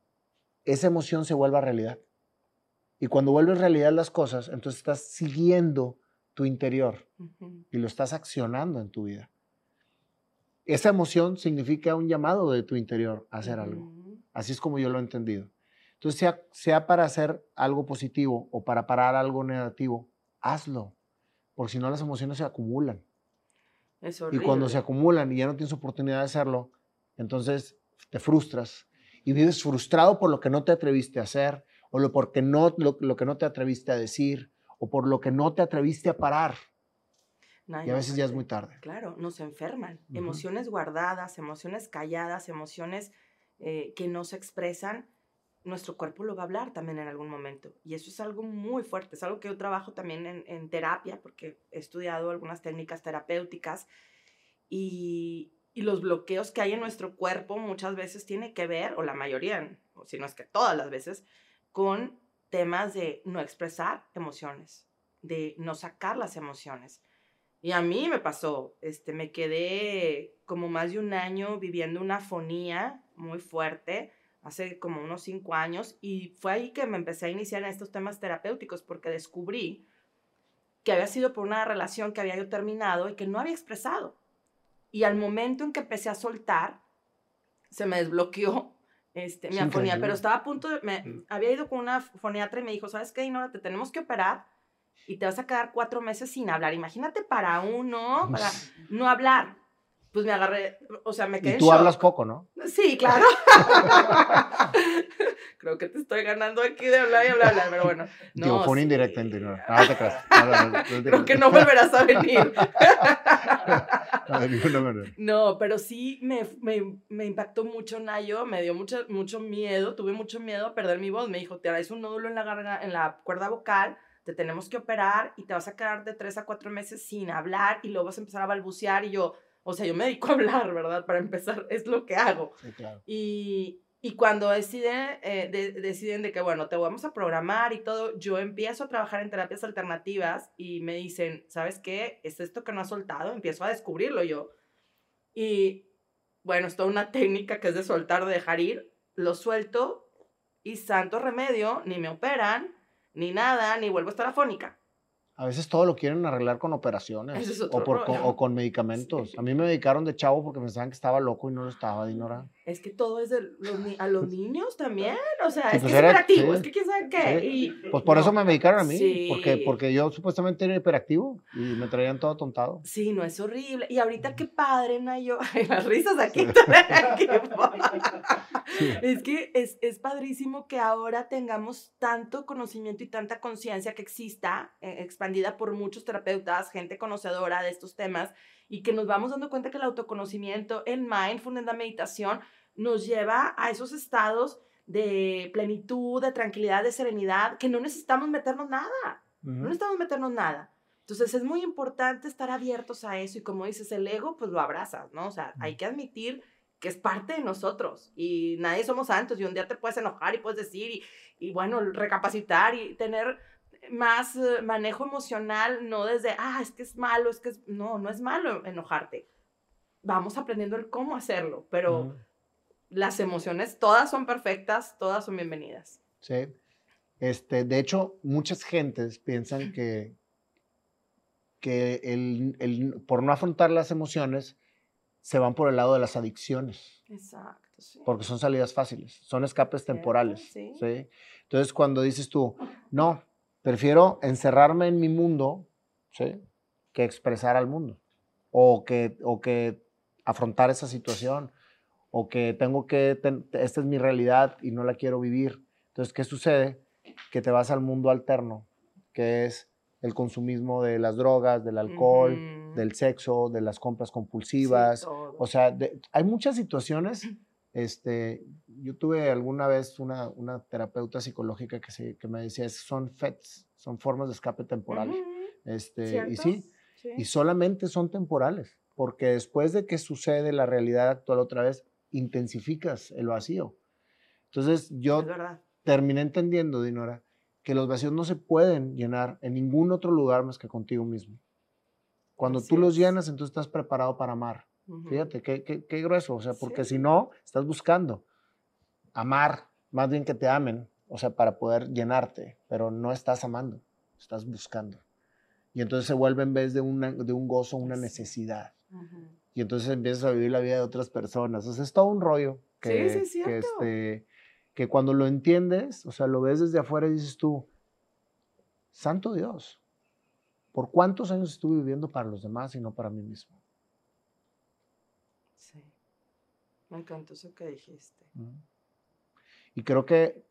esa emoción se vuelva realidad. Y cuando vuelves realidad las cosas, entonces estás siguiendo tu interior y lo estás accionando en tu vida. Esa emoción significa un llamado de tu interior a hacer algo. Así es como yo lo he entendido. Entonces, sea, sea para hacer algo positivo o para parar algo negativo, hazlo, porque si no las emociones se acumulan. y cuando se acumulan y ya no tienes oportunidad de hacerlo, entonces te frustras y vives frustrado por lo que no te atreviste a hacer o lo, porque no, lo que no te atreviste a decir o por lo que no te atreviste a parar. y a veces ya es muy tarde.
Claro, nos enferman. Emociones guardadas, emociones calladas, emociones eh, que no se expresan, nuestro cuerpo lo va a hablar también en algún momento. Y eso es algo muy fuerte, es algo que yo trabajo también en, en terapia, porque he estudiado algunas técnicas terapéuticas. Y, y los bloqueos que hay en nuestro cuerpo muchas veces tiene que ver, o la mayoría, o si no es que todas las veces, con temas de no expresar emociones, de no sacar las emociones. Y a mí me pasó, este, me quedé como más de un año viviendo una fonía muy fuerte, hace como unos cinco años, y fue ahí que me empecé a iniciar en estos temas terapéuticos, porque descubrí que había sido por una relación que había yo terminado y que no había expresado. Y al momento en que empecé a soltar, se me desbloqueó este, mi afonía, pero estaba a punto de, me, mm. había ido con una foniatra y me dijo, ¿sabes qué, Inora? Te tenemos que operar y te vas a quedar cuatro meses sin hablar. Imagínate para uno, para no hablar. Pues me agarré, o sea, me quedé.
Y tú hablas poco, ¿no?
Sí, claro. [laughs] Creo que te estoy ganando aquí de hablar y hablar, pero bueno. [laughs]
No, Digo, fue un indirecto en No, te creas.
Creo que no volverás a venir. [laughs] no, pero sí me, me, me, impactó mucho Nayo, me dio mucho, mucho miedo, tuve mucho miedo a perder mi voz. Me dijo, te harás un nódulo en la, garganta, en la cuerda vocal, te tenemos que operar y te vas a quedar de tres a cuatro meses sin hablar y luego vas a empezar a balbucear y yo, o sea, yo me dedico a hablar, ¿verdad? Para empezar, es lo que hago. Sí, claro. Y, y cuando deciden, eh, deciden de que, bueno, te vamos a programar y todo, yo empiezo a trabajar en terapias alternativas y me dicen, ¿sabes qué? Es esto que no has soltado, empiezo a descubrirlo yo. Y bueno, es toda una [laughs] técnica que es de soltar, de dejar ir, lo suelto y santo remedio, ni me operan, ni nada, ni vuelvo a estar afónica.
A veces todo lo quieren arreglar con operaciones o, por, o, con medicamentos. A mí me medicaron de chavo porque pensaban que estaba loco y no lo estaba, Dinora.
Es que todo es de los, a los niños también. [laughs] O sea, es pues que es hiperactivo, es que quién sabe qué. Y,
pues por eso me medicaron a mí, porque, porque yo supuestamente era hiperactivo y me traían todo tontado.
Sí, no es horrible. Y ahorita qué padre, Nayo. [laughs] Las risas aquí. [laughs] es que es, es padrísimo que ahora tengamos tanto conocimiento y tanta conciencia que exista, eh, expandida por muchos terapeutas, gente conocedora de estos temas, y que nos vamos dando cuenta que el autoconocimiento, el mindfulness, la meditación, nos lleva a esos estados de plenitud, de tranquilidad, de serenidad, que no necesitamos meternos nada, no necesitamos meternos nada. Entonces es muy importante estar abiertos a eso y como dices, el ego pues lo abrazas, ¿no? O sea, hay que admitir que es parte de nosotros y nadie somos santos y un día te puedes enojar y puedes decir y, y bueno, recapacitar y tener más eh, manejo emocional, no desde, ah, es que es malo, es que es, no, no es malo enojarte. Vamos aprendiendo el cómo hacerlo, pero las emociones todas son perfectas, todas son bienvenidas.
Sí. Este, de hecho, muchas gentes piensan que, que el, el, por no afrontar las emociones se van por el lado de las adicciones.
Exacto. Sí.
Porque son salidas fáciles, son escapes temporales. ¿sí? ¿sí? Entonces, cuando dices tú, no, Prefiero encerrarme en mi mundo, ¿sí? Que expresar al mundo. O que, o que afrontar esa situación. O que tengo que, esta es mi realidad y no la quiero vivir. Entonces, ¿qué sucede? Que te vas al mundo alterno, que es el consumismo de las drogas, del alcohol, del sexo, de las compras compulsivas. o sea, hay muchas situaciones este, yo tuve alguna vez una, una terapeuta psicológica que, se, que me decía, son FETs, son formas de escape temporal. este, y sí, y solamente son temporales, porque después de que sucede la realidad actual otra vez, intensificas el vacío. Entonces yo terminé entendiendo, Dinora, que los vacíos no se pueden llenar en ningún otro lugar más que contigo mismo. Cuando tú los llenas, entonces estás preparado para amar. Fíjate, qué, qué, grueso, o sea, porque si no, estás buscando amar, más bien que te amen, o sea, para poder llenarte, pero no estás amando, estás buscando. Y entonces se vuelve en vez de, una, de un gozo una necesidad. Y entonces empiezas a vivir la vida de otras personas. O sea, es todo un rollo que, que, este, que cuando lo entiendes, o sea, lo ves desde afuera y dices tú, Santo Dios, ¿por cuántos años estuve viviendo para los demás y no para mí mismo?
Me encantó eso que dijiste.
Y creo que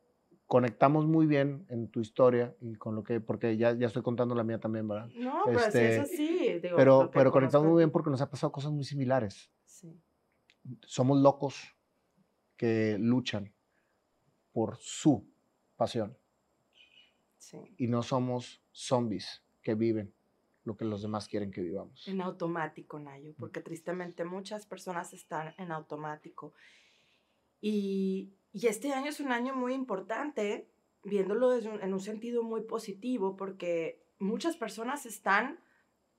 conectamos muy bien en tu historia y con lo que, porque ya, ya estoy contando la mía también, ¿verdad?
No, pero sí es así.
pero pero conectamos muy bien porque nos ha pasado cosas muy similares. Sí. Somos locos que luchan por su pasión. Sí. Y no somos zombies que viven lo que los demás quieren que vivamos.
En automático, Nayo, porque tristemente muchas personas están en automático. Y, y este año es un año muy importante, viéndolo en un sentido muy positivo, porque muchas personas están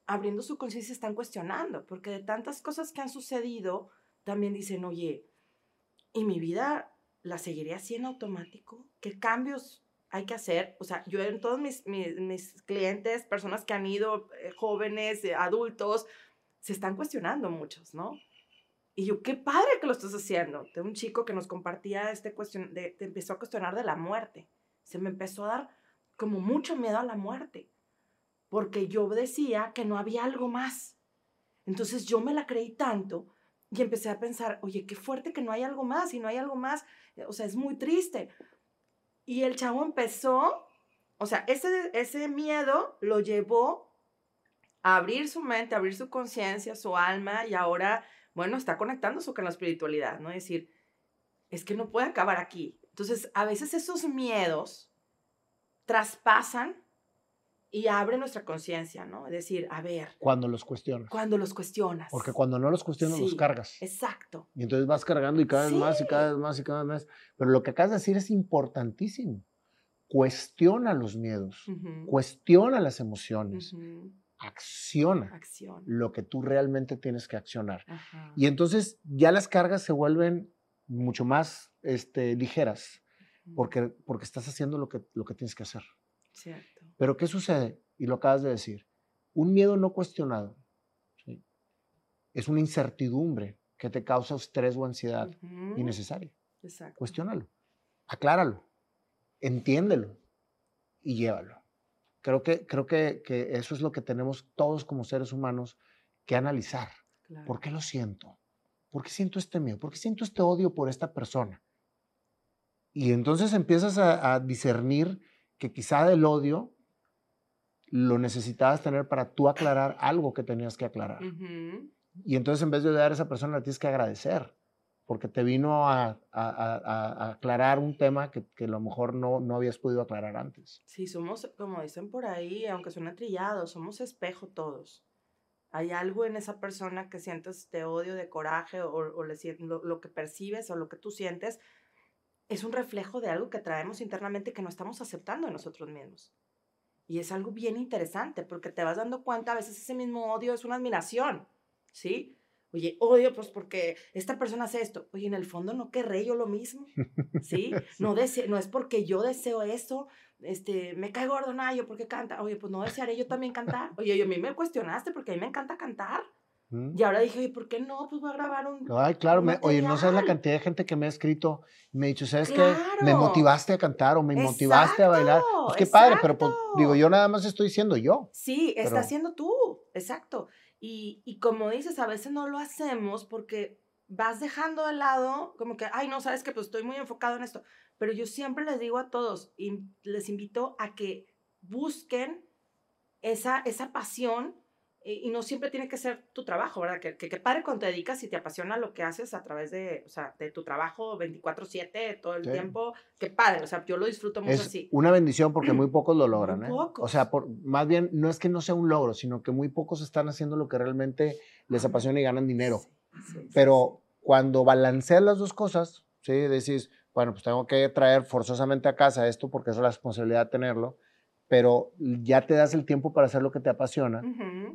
abriendo su conciencia, están cuestionando, porque de tantas cosas que han sucedido, también dicen, oye, ¿y mi vida la seguiré así en automático? ¿Qué cambios hay que hacer? O sea, yo en todos mis, mis, clientes, personas que han ido, eh, jóvenes, eh, adultos, se están cuestionando muchos, ¿no? Y yo, qué padre que lo estás haciendo. De un chico que nos compartía este cuestión, de, empezó a cuestionar de la muerte. Se me empezó a dar como mucho miedo a la muerte porque yo decía que no había algo más. Entonces yo me la creí tanto y empecé a pensar, oye, qué fuerte que no hay algo más y no hay algo más, eh, o sea, es muy triste. Y el chavo empezó, o sea, ese, ese miedo lo llevó a abrir su mente, a abrir su conciencia, su alma y ahora, bueno, está conectándose con la espiritualidad, ¿no? Es decir, es que no puede acabar aquí. Entonces, a veces esos miedos traspasan y abre nuestra conciencia, ¿no? Es decir, a ver.
Cuando los cuestionas.
Cuando los cuestionas.
Porque cuando no los cuestionas, los cargas.
Exacto.
Y entonces vas cargando y cada vez más y cada vez más y cada vez más. Pero lo que acabas de decir es importantísimo. Cuestiona los miedos, cuestiona las emociones, acciona lo que tú realmente tienes que accionar. Y entonces ya las cargas se vuelven mucho más este, ligeras porque, porque estás haciendo lo que, lo que tienes que hacer. Pero ¿qué sucede? Y lo acabas de decir. Un miedo no cuestionado es una incertidumbre que te causa estrés o ansiedad innecesaria.
Exacto.
Cuestiónalo, acláralo, entiéndelo y llévalo. Creo que, creo que, que, eso es lo que tenemos todos como seres humanos que analizar. ¿Por qué lo siento? ¿Por qué siento este miedo? ¿Por qué siento este odio por esta persona? Y entonces empiezas a, a discernir que quizá del odio lo necesitabas tener para tú aclarar algo que tenías que aclarar. Y entonces en vez de odiar a esa persona, le tienes que agradecer, porque te vino a, aclarar un tema que, a lo mejor no, no habías podido aclarar antes.
Sí, somos, como dicen por ahí, aunque suena trillado, somos espejo todos. Hay algo en esa persona que sientes de odio, de coraje, o, lo, lo que percibes o lo que tú sientes, es un reflejo de algo que traemos internamente que no estamos aceptando en nosotros mismos. Y es algo bien interesante porque te vas dando cuenta, a veces ese mismo odio es una admiración, ¿sí? Oye, odio pues porque esta persona hace esto. Oye, en el fondo no querré yo lo mismo, ¿sí? [laughs] No, no es porque yo deseo eso, este, me cae gordo Nayo porque canta. Oye, pues no desearé yo también cantar. [laughs] Oye, a mí me cuestionaste porque a mí me encanta cantar. Y ahora dije, oye, ¿por qué no? Pues voy a grabar un.
Ay, claro, oye, no sabes la cantidad de gente que me ha escrito y me ha dicho, ¿sabes qué? Me motivaste a cantar o me motivaste a bailar. Pues qué padre, pero pues, digo, yo nada más estoy siendo yo.
Sí, está siendo tú, exacto. Y, como dices, a veces no lo hacemos porque vas dejando de lado, como que, ay, no, sabes que pues estoy muy enfocado en esto. Pero yo siempre les digo a todos y les invito a que busquen esa, esa pasión y no siempre tiene que ser tu trabajo, ¿verdad? Que, que, padre cuando te dedicas y te apasiona lo que haces a través de, o sea, de tu trabajo 24/7 todo el tiempo, qué padre, o sea, yo lo disfruto mucho
es
así.
Una bendición porque muy pocos lo logran, ¿eh? O sea, por, más bien no es que no sea un logro, sino que muy pocos están haciendo lo que realmente les apasiona y ganan dinero. Pero cuando balanceas las dos cosas, ¿sí? Decís, bueno, pues tengo que traer forzosamente a casa esto porque es la responsabilidad de tenerlo pero ya te das el tiempo para hacer lo que te apasiona,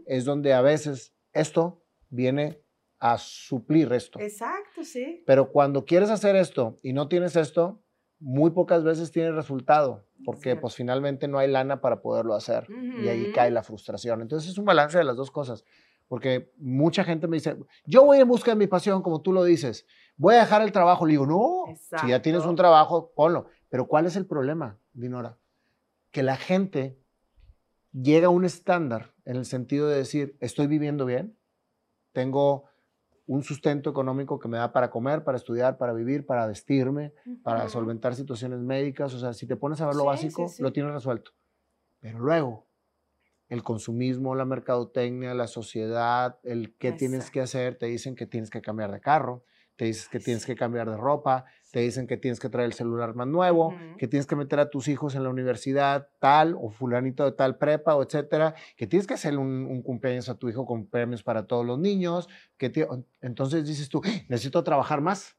es donde a veces esto viene a suplir esto.
Exacto, sí.
Pero cuando quieres hacer esto y no tienes esto, muy pocas veces tiene resultado, porque pues finalmente no hay lana para poderlo hacer y ahí cae la frustración. Entonces es un balance de las dos cosas, porque mucha gente me dice, yo voy en busca de mi pasión, como tú lo dices, voy a dejar el trabajo. Le digo, no, si ya tienes un trabajo, ponlo. Pero ¿cuál es el problema, Dinora? Que la gente llega a un estándar en el sentido de decir, estoy viviendo bien, tengo un sustento económico que me da para comer, para estudiar, para vivir, para vestirme, para solventar situaciones médicas. O sea, si te pones a ver lo básico, lo tienes resuelto. Pero luego, el consumismo, la mercadotecnia, la sociedad, el qué tienes que hacer, te dicen que tienes que cambiar de carro, te dicen que tienes que cambiar de ropa, te dicen que tienes que traer el celular más nuevo, que tienes que meter a tus hijos en la universidad tal o fulanito de tal prepa o etcétera, que tienes que hacer un, cumpleaños a tu hijo con premios para todos los niños, que entonces dices tú, necesito trabajar más.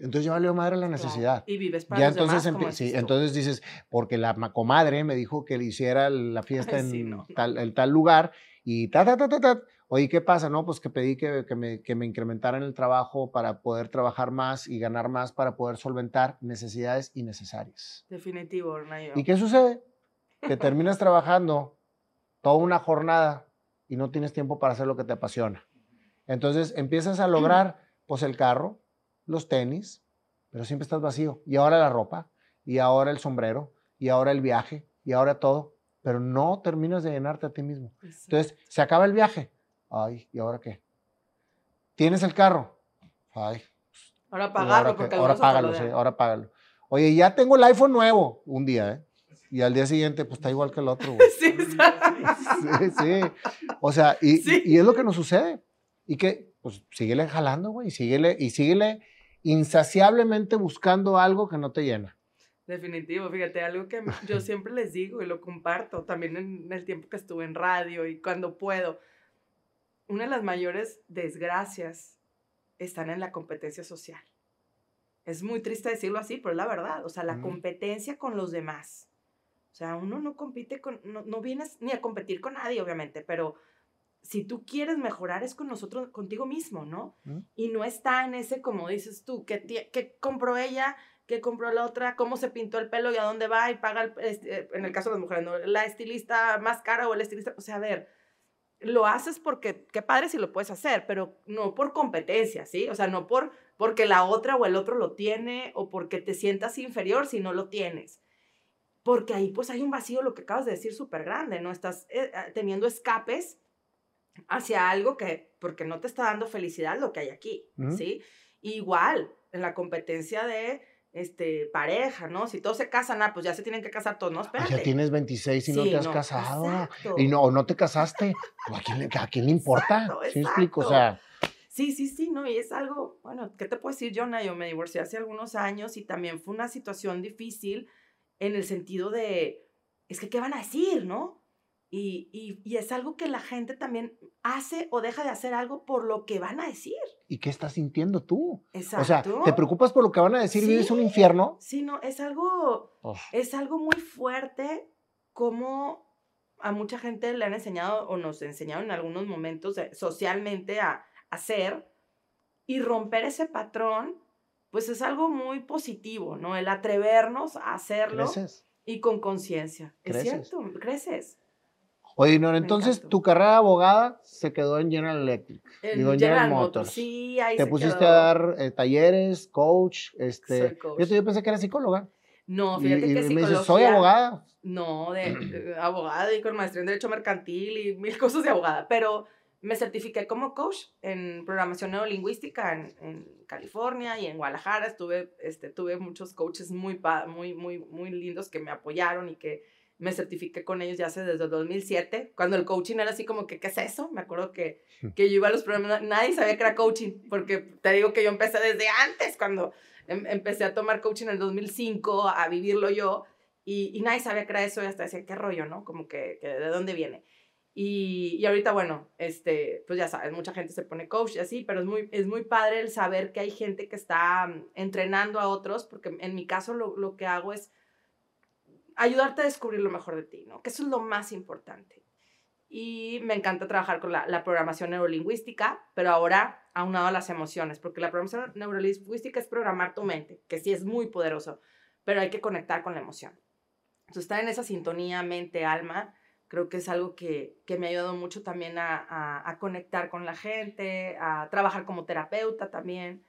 Entonces ya valió madre la necesidad.
Y vives para los
entonces,
demás,
sí, entonces dices, porque la comadre me dijo que le hiciera la [laughs] fiesta en, tal, en tal lugar y ta, ta, ta, ta, ta. Oye, ¿qué pasa? No, pues que pedí que, que, me, que me incrementaran el trabajo para poder trabajar más y ganar más para poder solventar necesidades innecesarias.
Definitivo, Nayo.
¿Y qué sucede? Que terminas trabajando toda una jornada y no tienes tiempo para hacer lo que te apasiona. Entonces empiezas a lograr, pues, el carro, los tenis, pero siempre estás vacío. Y ahora la ropa, y ahora el sombrero, y ahora el viaje, y ahora todo, pero no terminas de llenarte a ti mismo. Entonces, se acaba el viaje Ay, ¿y ahora qué? ¿Tienes el carro? Ay.
Ahora pagarlo, porque
ahora págalo, sí, ahora págalo. Oye, ya tengo el iPhone nuevo un día, ¿eh? Y al día siguiente, pues está igual que el otro. [laughs]
Sí,
sí, sí. O sea, y, y, es lo que nos sucede. Y que, pues, síguele jalando, güey, y síguele, y síguele insaciablemente buscando algo que no te llena.
Definitivo, fíjate, algo que yo siempre les digo y lo comparto también en el tiempo que estuve en radio y cuando puedo una de las mayores desgracias están en la competencia social. Es muy triste decirlo así, pero es la verdad. O sea, la competencia con los demás. O sea, uno no compite con, no, vienes ni a competir con nadie, obviamente, pero si tú quieres mejorar es con nosotros, contigo mismo, ¿no? Y no está en ese, como dices tú, que, que compró ella, que compró la otra, cómo se pintó el pelo y a dónde va y paga, este, en el caso de las mujeres, ¿no? la estilista más cara o el estilista, o sea, a ver, lo haces porque qué padre si lo puedes hacer, pero no por competencia, ¿sí? O sea, no por porque la otra o el otro lo tiene o porque te sientas inferior si no lo tienes. Porque ahí pues hay un vacío, lo que acabas de decir, súper grande, ¿no? Estás eh, eh, teniendo escapes hacia algo que, porque no te está dando felicidad lo que hay aquí, ¿sí? Igual, en la competencia de este, pareja, ¿no? Si todos se casan, ah, pues ya se tienen que casar todos, ¿no? Espérate.
ya tienes 26 y no te has casado. Y no, no te casaste. ¿A quién, le, a quién le importa? ¿Sí me explico? O sea...
Sí, sí, sí, ¿no? Y es algo, bueno, ¿qué te puedo decir, Jonah? Yo me divorcié hace algunos años y también fue una situación difícil en el sentido de, es que, ¿qué van a decir, no? Y, y, es algo que la gente también hace o deja de hacer algo por lo que van a decir.
¿Y qué estás sintiendo tú? Exacto. O sea, ¿te preocupas por lo que van a decir y vives un infierno?
Sí, no, es algo, es algo muy fuerte como a mucha gente le han enseñado o nos enseñaron en algunos momentos socialmente a hacer y romper ese patrón, pues es algo muy positivo, ¿no? El atrevernos a hacerlo. Creces. Y con conciencia. Es cierto, creces.
Oye, no, entonces tu carrera de abogada se quedó en General Electric.
En digo, General, Motors. Sí, ahí
Te pusiste a dar eh, talleres, coach, este. Yo, pensé que era psicóloga.
No, fíjate que
y me dices, soy abogada.
No, de, [clears throat] abogada y con maestría en Derecho Mercantil y mil [laughs] cosas de abogada. Pero me certifiqué como coach en programación neurolingüística en, en California y en Guadalajara. Estuve, este, tuve muchos coaches muy, muy, muy, muy lindos que me apoyaron y que me certifiqué con ellos ya hace desde el 2007, cuando el coaching era así como que, ¿qué es eso? Me acuerdo que, que yo iba a los programas, nadie sabía que era coaching, porque te digo que yo empecé desde antes, cuando em, empecé a tomar coaching en el 2005, a vivirlo yo, y, y, nadie sabía que era eso, y hasta decía, ¿qué rollo, no? Como que, que ¿de dónde viene? Y, y, ahorita, bueno, este, pues ya sabes, mucha gente se pone coach y así, pero es muy, es muy padre el saber que hay gente que está mm, entrenando a otros, porque en mi caso lo, lo que hago es ayudarte a descubrir lo mejor de ti, ¿no? Que eso es lo más importante. Y me encanta trabajar con la, programación neurolingüística, pero ahora aunado a las emociones, porque la programación neurolingüística es programar tu mente, que sí es muy poderoso, pero hay que conectar con la emoción. Entonces, estar en esa sintonía mente-alma, creo que es algo que, me ha ayudado mucho también a, a conectar con la gente, a trabajar como terapeuta también,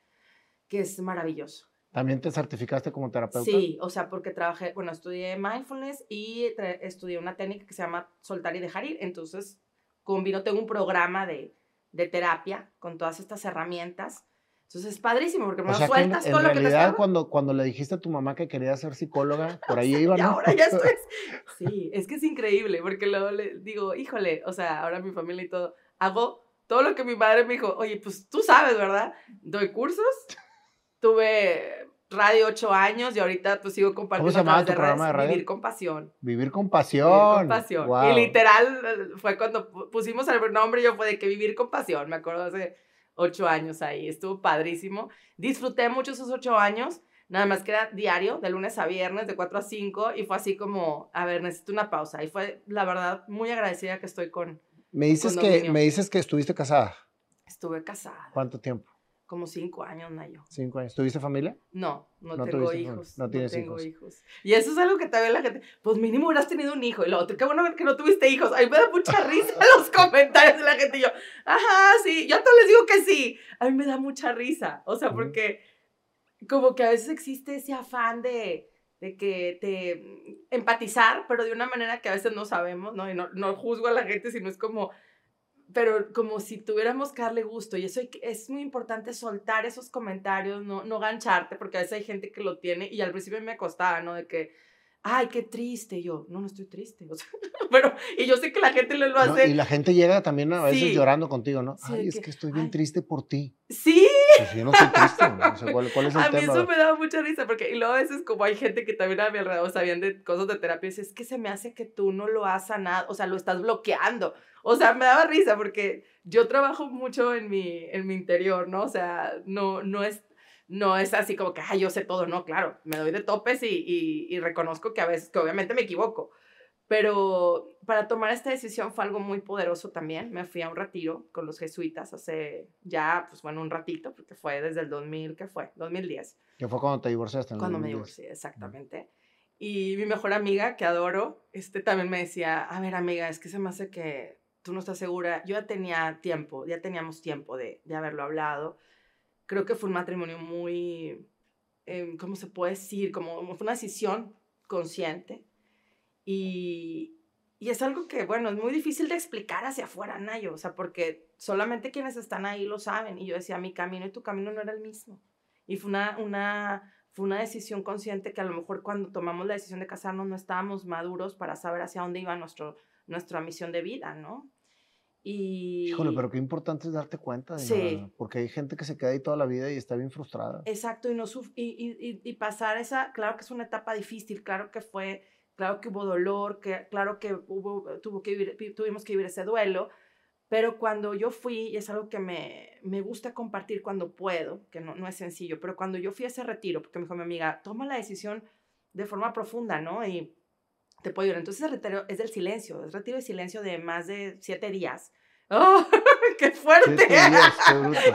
que es maravilloso.
¿También te certificaste como terapeuta?
Sí, o sea, porque trabajé, bueno, estudié mindfulness y estudié una técnica que se llama soltar y dejar ir. Entonces, combino, tengo un programa de, de terapia con todas estas herramientas. Entonces es padrísimo porque me lo sueltas
todo lo que te En realidad, cuando, cuando le dijiste a tu mamá que quería ser psicóloga, por ahí [laughs] iba, ¿no?
Y ahora ya [laughs] estoy. Sí, es que es increíble porque luego le digo, híjole, o sea, ahora mi familia y todo, hago todo lo que mi madre me dijo, oye, pues tú sabes, ¿verdad? Doy cursos, tuve radio ocho años y ahorita pues sigo compartiendo.
¿Cómo se tu programa de radio?
Vivir con pasión.
Vivir con pasión.
Vivir con pasión. Y literal eh, fue cuando pusimos el nombre, yo fue de que vivir con pasión, me acuerdo hace ocho años ahí, estuvo padrísimo. Disfruté mucho esos ocho años, nada más que era diario, de lunes a viernes, de cuatro a cinco, y fue así como, a ver, necesito una pausa. Y fue, la verdad, muy agradecida que estoy con...
Me dices, que, me dices que estuviste casada.
Estuve casada.
¿Cuánto tiempo?
Como cinco años, Nayo.
Cinco años. ¿Tuviste familia?
No, no, tengo hijos.
No tienes
tengo hijos. Y eso es algo que también la gente, pues mínimo hubieras tenido un hijo. Y lo otro, qué bueno que no tuviste hijos. A mí me da mucha risa [laughs] los comentarios de la gente. Y yo, ajá, sí, yo a todos les digo que sí. A mí me da mucha risa. O sea, porque como que a veces existe ese afán de, de que te empatizar, pero de una manera que a veces no sabemos, ¿no? Y no, no juzgo a la gente, sino es como pero como si tuviéramos que darle gusto. Y eso es muy importante soltar esos comentarios, no, no gancharte, porque a veces hay gente que lo tiene y al principio me costaba, ¿no? De que, ay, qué triste. Y yo, no, no estoy triste. [laughs] pero, y yo sé que la gente lo, hace.
y la gente llega también a veces llorando contigo, ¿no? ay, es que, estoy bien triste por ti.
Sí.
Pues yo no estoy triste, ¿no? ¿cuál, es el
a
mí
eso me daba mucha risa, porque y luego a veces como hay gente que también a mi alrededor sabían de cosas de terapia, y dice, es que se me hace que tú no lo has sanado, o sea, lo estás bloqueando. O sea, me daba risa porque yo trabajo mucho en mi, en mi interior, ¿no? O sea, no, no, es, no es así como que, ay, yo sé todo, no, claro, me doy de topes y, y, reconozco que a veces, que obviamente me equivoco. Pero para tomar esta decisión fue algo muy poderoso también. Me fui a un retiro con los jesuitas hace ya, pues bueno, un ratito, porque fue desde el 2000, ¿qué fue? 2010.
Que fue cuando te divorciaste.
cuando me divorcié, exactamente. Y mi mejor amiga, que adoro, este también me decía, a ver amiga, es que se me hace que tú no estás segura. Yo ya tenía tiempo, ya teníamos tiempo de, de haberlo hablado. Creo que fue un matrimonio muy, eh, ¿cómo se puede decir? Como fue una decisión consciente. Y, y es algo que, bueno, es muy difícil de explicar hacia afuera, Nayo, o sea, porque solamente quienes están ahí lo saben. Y yo decía, mi camino y tu camino no era el mismo. Y fue una, una, fue una decisión consciente que a lo mejor cuando tomamos la decisión de casarnos no estábamos maduros para saber hacia dónde iba nuestro, nuestra misión de vida, ¿no? Y...
Híjole, pero qué importante es darte cuenta de sí. porque hay gente que se queda ahí toda la vida y está bien frustrada.
Exacto, y, no y, y, y, pasar esa, claro que es una etapa difícil, claro que fue, claro que hubo dolor, que, claro que hubo, tuvimos que vivir ese duelo, pero cuando yo fui, y es algo que me, me gusta compartir cuando puedo, que no, no es sencillo, pero cuando yo fui a ese retiro, porque me dijo mi amiga, toma la decisión de forma profunda, ¿no? Y te puedo ir. Entonces el retiro es del silencio, es retiro de silencio de más de siete días. ¡Oh, [laughs] qué fuerte!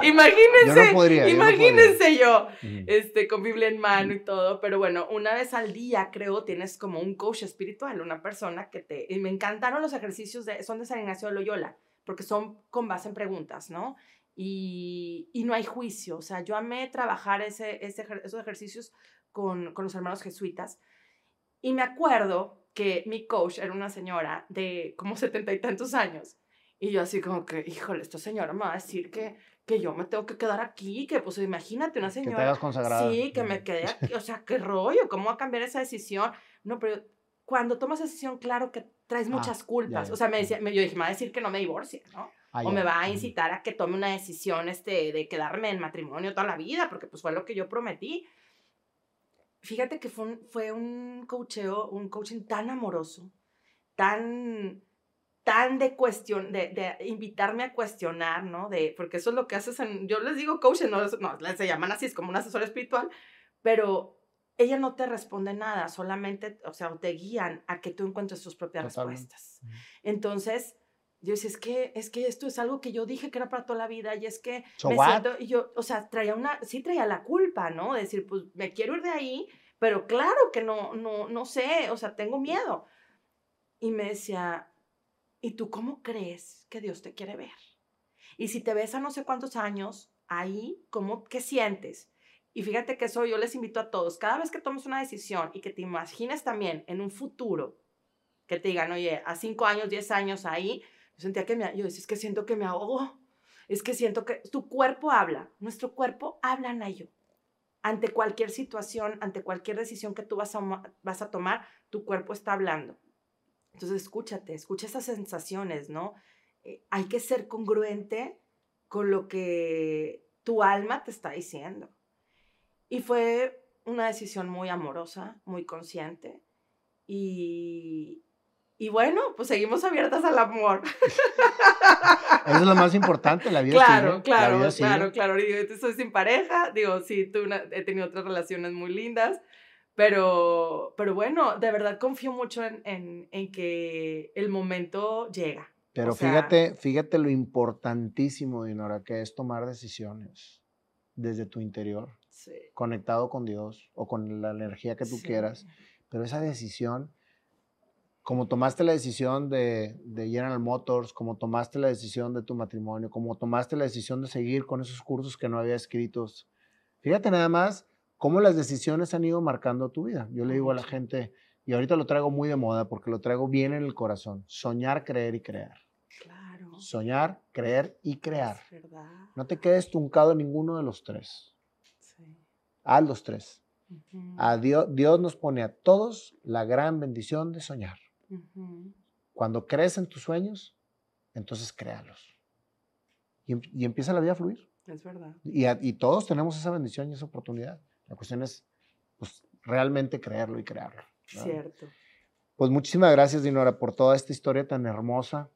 imagínense, imagínense yo, este, con Biblia en mano y todo, pero bueno, una vez al día creo tienes como un coach espiritual, una persona que te... Y me encantaron los ejercicios, de, son de San Ignacio de Loyola, porque son con base en preguntas, ¿no? Y, y no hay juicio, o sea, yo amé trabajar ese, ese, esos ejercicios con, con los hermanos jesuitas, y me acuerdo que mi coach era una señora de como setenta y tantos años. Y yo así como que, híjole, esta señora me va a decir que, que yo me tengo que quedar aquí, que pues imagínate una señora.
Que te consagrada.
Sí, que me quede [laughs] aquí, o sea, qué rollo, ¿cómo va a cambiar esa decisión? No, pero cuando tomas esa decisión, claro que traes ah, muchas culpas. O sea, me decía, yo dije, me va a decir que no me divorcie, ¿no? Ah, o me va a incitar a que tome una decisión este, de quedarme en matrimonio toda la vida, porque pues fue lo que yo prometí fíjate que fue un, fue un coacheo, un coaching tan amoroso, tan, tan de cuestión, de, de, invitarme a cuestionar, ¿no? De, porque eso es lo que haces en, yo les digo coaching, no, no se llaman así, es como un asesor espiritual, pero ella no te responde nada, solamente, o sea, te guían a que tú encuentres tus propias respuestas. Entonces, yo decía, es que, es que esto es algo que yo dije que era para toda la vida y es que me siento, y yo, o sea, traía una, sí traía la culpa, ¿no? decir, pues me quiero ir de ahí, pero claro que no, no, no sé, o sea, tengo miedo. Y me decía, ¿y tú cómo crees que Dios te quiere ver? Y si te ves a no sé cuántos años, ahí, ¿cómo, qué sientes? Y fíjate que eso yo les invito a todos, cada vez que tomes una decisión y que te imagines también en un futuro, que te digan, oye, a cinco años, diez años ahí, yo sentía que me, yo decía, es que siento que me ahogo, es que siento que tu cuerpo habla, nuestro cuerpo habla, Nayo. Ante cualquier situación, ante cualquier decisión que tú vas a, vas a tomar, tu cuerpo está hablando. Entonces, escúchate, escucha esas sensaciones, ¿no? eh, hay que ser congruente con lo que tu alma te está diciendo. Y fue una decisión muy amorosa, muy consciente. Y, y bueno, pues seguimos abiertas al amor. [laughs]
Eso es lo más importante, la vida
Claro, claro, claro, claro. Digo, estoy sin pareja, digo, sí, tú he tenido otras relaciones muy lindas, pero, pero bueno, de verdad confío mucho en, en, que el momento llega.
Pero fíjate, fíjate lo importantísimo, Dinora, que es tomar decisiones desde tu interior, conectado con Dios o con la energía que tú quieras, pero esa decisión como tomaste la decisión de, de, General Motors, como tomaste la decisión de tu matrimonio, como tomaste la decisión de seguir con esos cursos que no había escritos. Fíjate nada más cómo las decisiones han ido marcando tu vida. Yo le digo a la gente, y ahorita lo traigo muy de moda porque lo traigo bien en el corazón, soñar, creer y crear. Claro. Soñar, creer y crear. Es verdad. No te quedes tuncado en ninguno de los tres. Sí. Haz los tres. a Dios, Dios nos pone a todos la gran bendición de soñar. Cuando crees en tus sueños, entonces créalos. Y, em, y, empieza la vida a fluir.
Es verdad.
Y, y, todos tenemos esa bendición y esa oportunidad. La cuestión es pues, realmente creerlo y crearlo.
Cierto.
Pues muchísimas gracias, Dinora, por toda esta historia tan hermosa,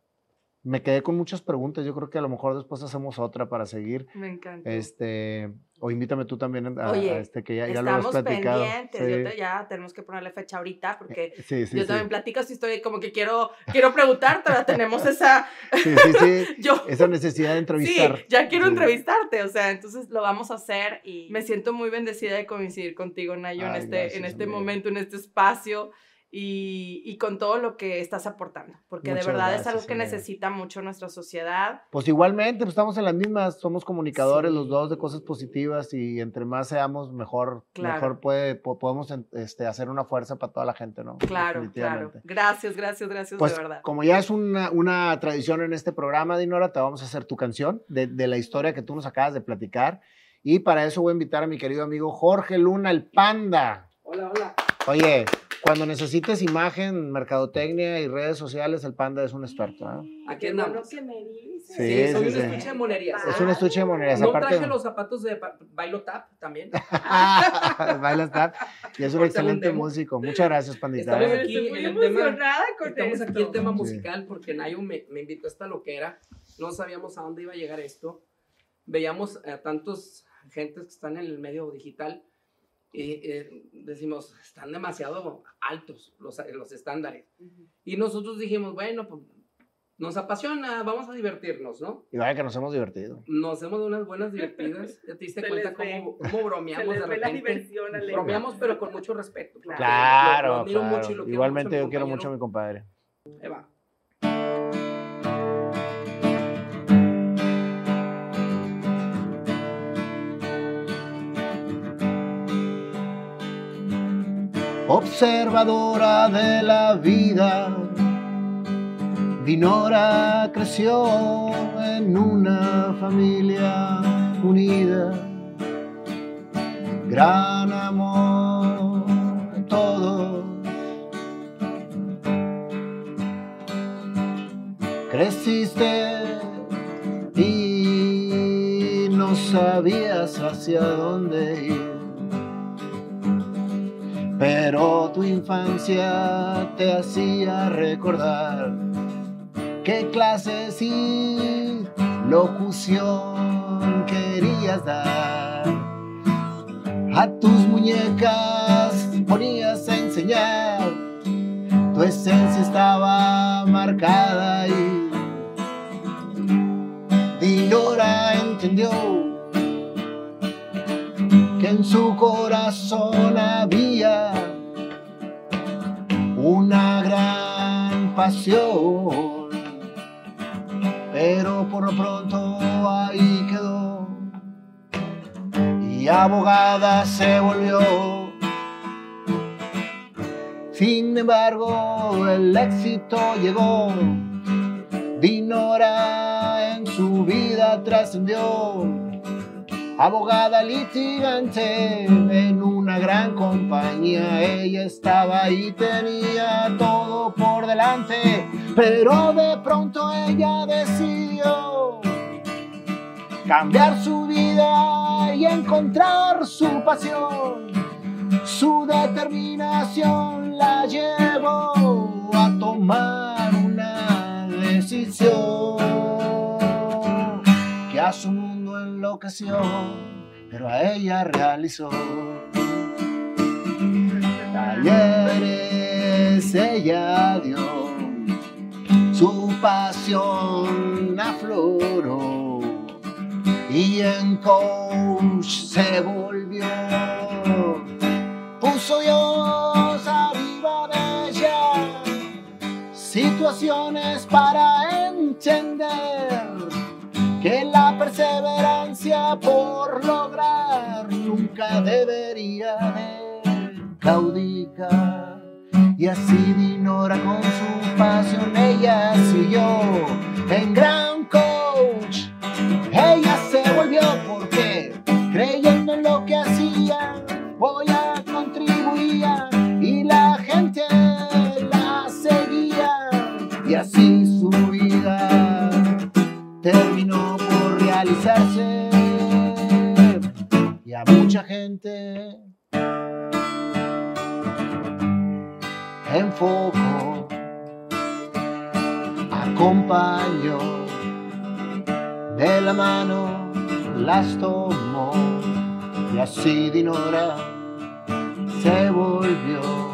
me quedé con muchas preguntas. Yo creo que a lo mejor después hacemos otra para seguir.
Me encanta.
Este, o invítame tú también a, este que ya,
ya
lo hemos
platicado. pendientes. ya tenemos que ponerle fecha ahorita eh, porque sí, sí, yo también platico si estoy como que quiero, quiero preguntar, pero tenemos esa, [laughs]
sí, sí, sí. [laughs] esa necesidad de entrevistar.
Sí, ya quiero entrevistarte, o sea, entonces lo vamos a hacer y me siento muy bendecida de coincidir contigo, Nayo, en este, en este momento, en este espacio y, con todo lo que estás aportando, porque de verdad es algo que necesita mucho nuestra sociedad.
Pues igualmente, pues estamos en las mismas, somos comunicadores los dos de cosas positivas y entre más seamos, mejor, mejor puede, podemos este, hacer una fuerza para toda la gente, ¿no?
Claro, claro. Gracias, gracias, gracias, pues, de verdad.
Como ya es una, una, tradición en este programa, Dinora, te vamos a hacer tu canción de, de la historia que tú nos acabas de platicar. Y para eso voy a invitar a mi querido amigo Jorge Luna, el Panda.
Hola, hola.
Oye, cuando necesites imagen, mercadotecnia y redes sociales, el Panda es un experto. ¿eh?
Aquí andamos.
que me
dices. Sí, sí, soy un estuche de monerías.
Es un estuche de monerías.
No Aparte, traje los zapatos de Bailo Tap también. [laughs]
Bailo Tap. Y es un excelente músico. Muchas gracias, Pandita.
Estamos aquí en el tema, estamos aquí en tema musical porque Nayo me, me invitó a esta loquera. No sabíamos a dónde iba a llegar esto. Veíamos a tantos gentes que están en el medio digital eh, decimos, están demasiado altos los, los estándares. Y nosotros dijimos, bueno, pues nos apasiona, vamos a divertirnos, ¿no?
Y vaya que nos hemos divertido.
Nos hemos dado unas buenas [laughs] divertidas. ¿Te diste cuenta cómo, [laughs] cómo, bromeamos de repente? bromeamos, pero con mucho respeto.
Claro, claro. Igualmente yo quiero mucho a mi compadre.
Eva.
Observadora de la vida. Dinora creció en una familia unida, gran amor todos. Creciste y no sabías hacia dónde ir pero tu infancia te hacía recordar qué clases y locución querías dar. A tus muñecas ponías a enseñar, tu esencia estaba marcada y Dinora entendió en su corazón había una gran pasión, pero por lo pronto ahí quedó y abogada se volvió. Sin embargo, el éxito llegó, Dinora en su vida trascendió abogada litigante en una gran compañía. Ella estaba y tenía todo por delante. pero de pronto ella decidió cambiar su vida y encontrar su pasión. Su determinación la llevó a tomar una decisión que a su mundo enloqueció, pero a ella realizó. Talleres ella dio, su pasión afloró y en coach se volvió. Puso Dios arriba de ella situaciones para entender que la perseverancia por lograr nunca debería de claudicar. Y así Dinora con su pasión ella siguió en gran coach. Ella Y a mucha gente. En foco. Acompañó de la mano las tomó y así Dinora se volvió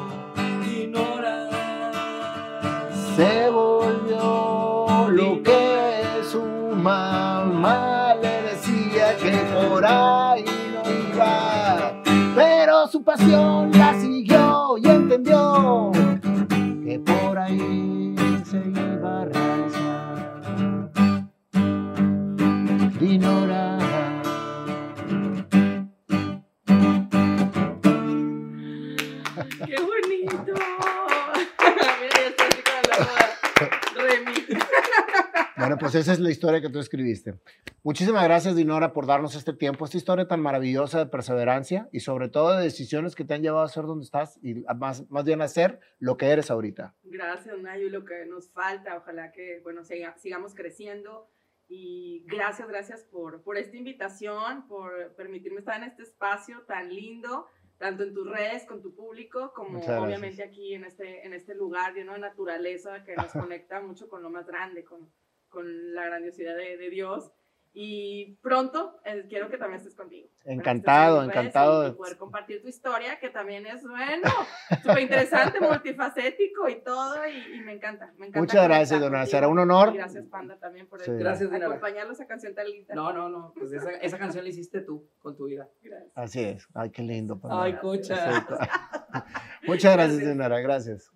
pues esa es la historia que tú escribiste. Muchísimas gracias, Dinora, por darnos este tiempo, esta historia tan maravillosa de perseverancia y sobre todo de decisiones que te han llevado a ser donde estás y más, más bien a ser lo que eres ahorita.
Gracias, Nayo, lo que nos falta, ojalá que, bueno, siga- sigamos creciendo. Y gracias, gracias por, por esta invitación, por permitirme estar en este espacio tan lindo, tanto en tus redes, con tu público, como obviamente aquí en este, en este lugar lleno de naturaleza que nos [laughs] conecta mucho con lo más grande, con, con la grandiosidad de, de Dios. Y pronto eh, quiero que también estés conmigo. que estés
Encantado, encantado
Y,
de-
y poder compartir tu historia, que también es, bueno, súper interesante, [laughs] multifacético y todo, y, y me encanta. Me encanta
Muchas gracias,
contigo.
Será un honor.
Y gracias, Panda, también por
Sí.
Gracias, Dinora.
acompañarlos a canción tan linda.
No, no, no. Pues esa, esa canción la hiciste tú con tu vida.
Gracias.
Así es. Ay, qué lindo. Pamela.
Ay, cocha. [laughs]
Muchas gracias,
Gracias.
Dinora. Gracias.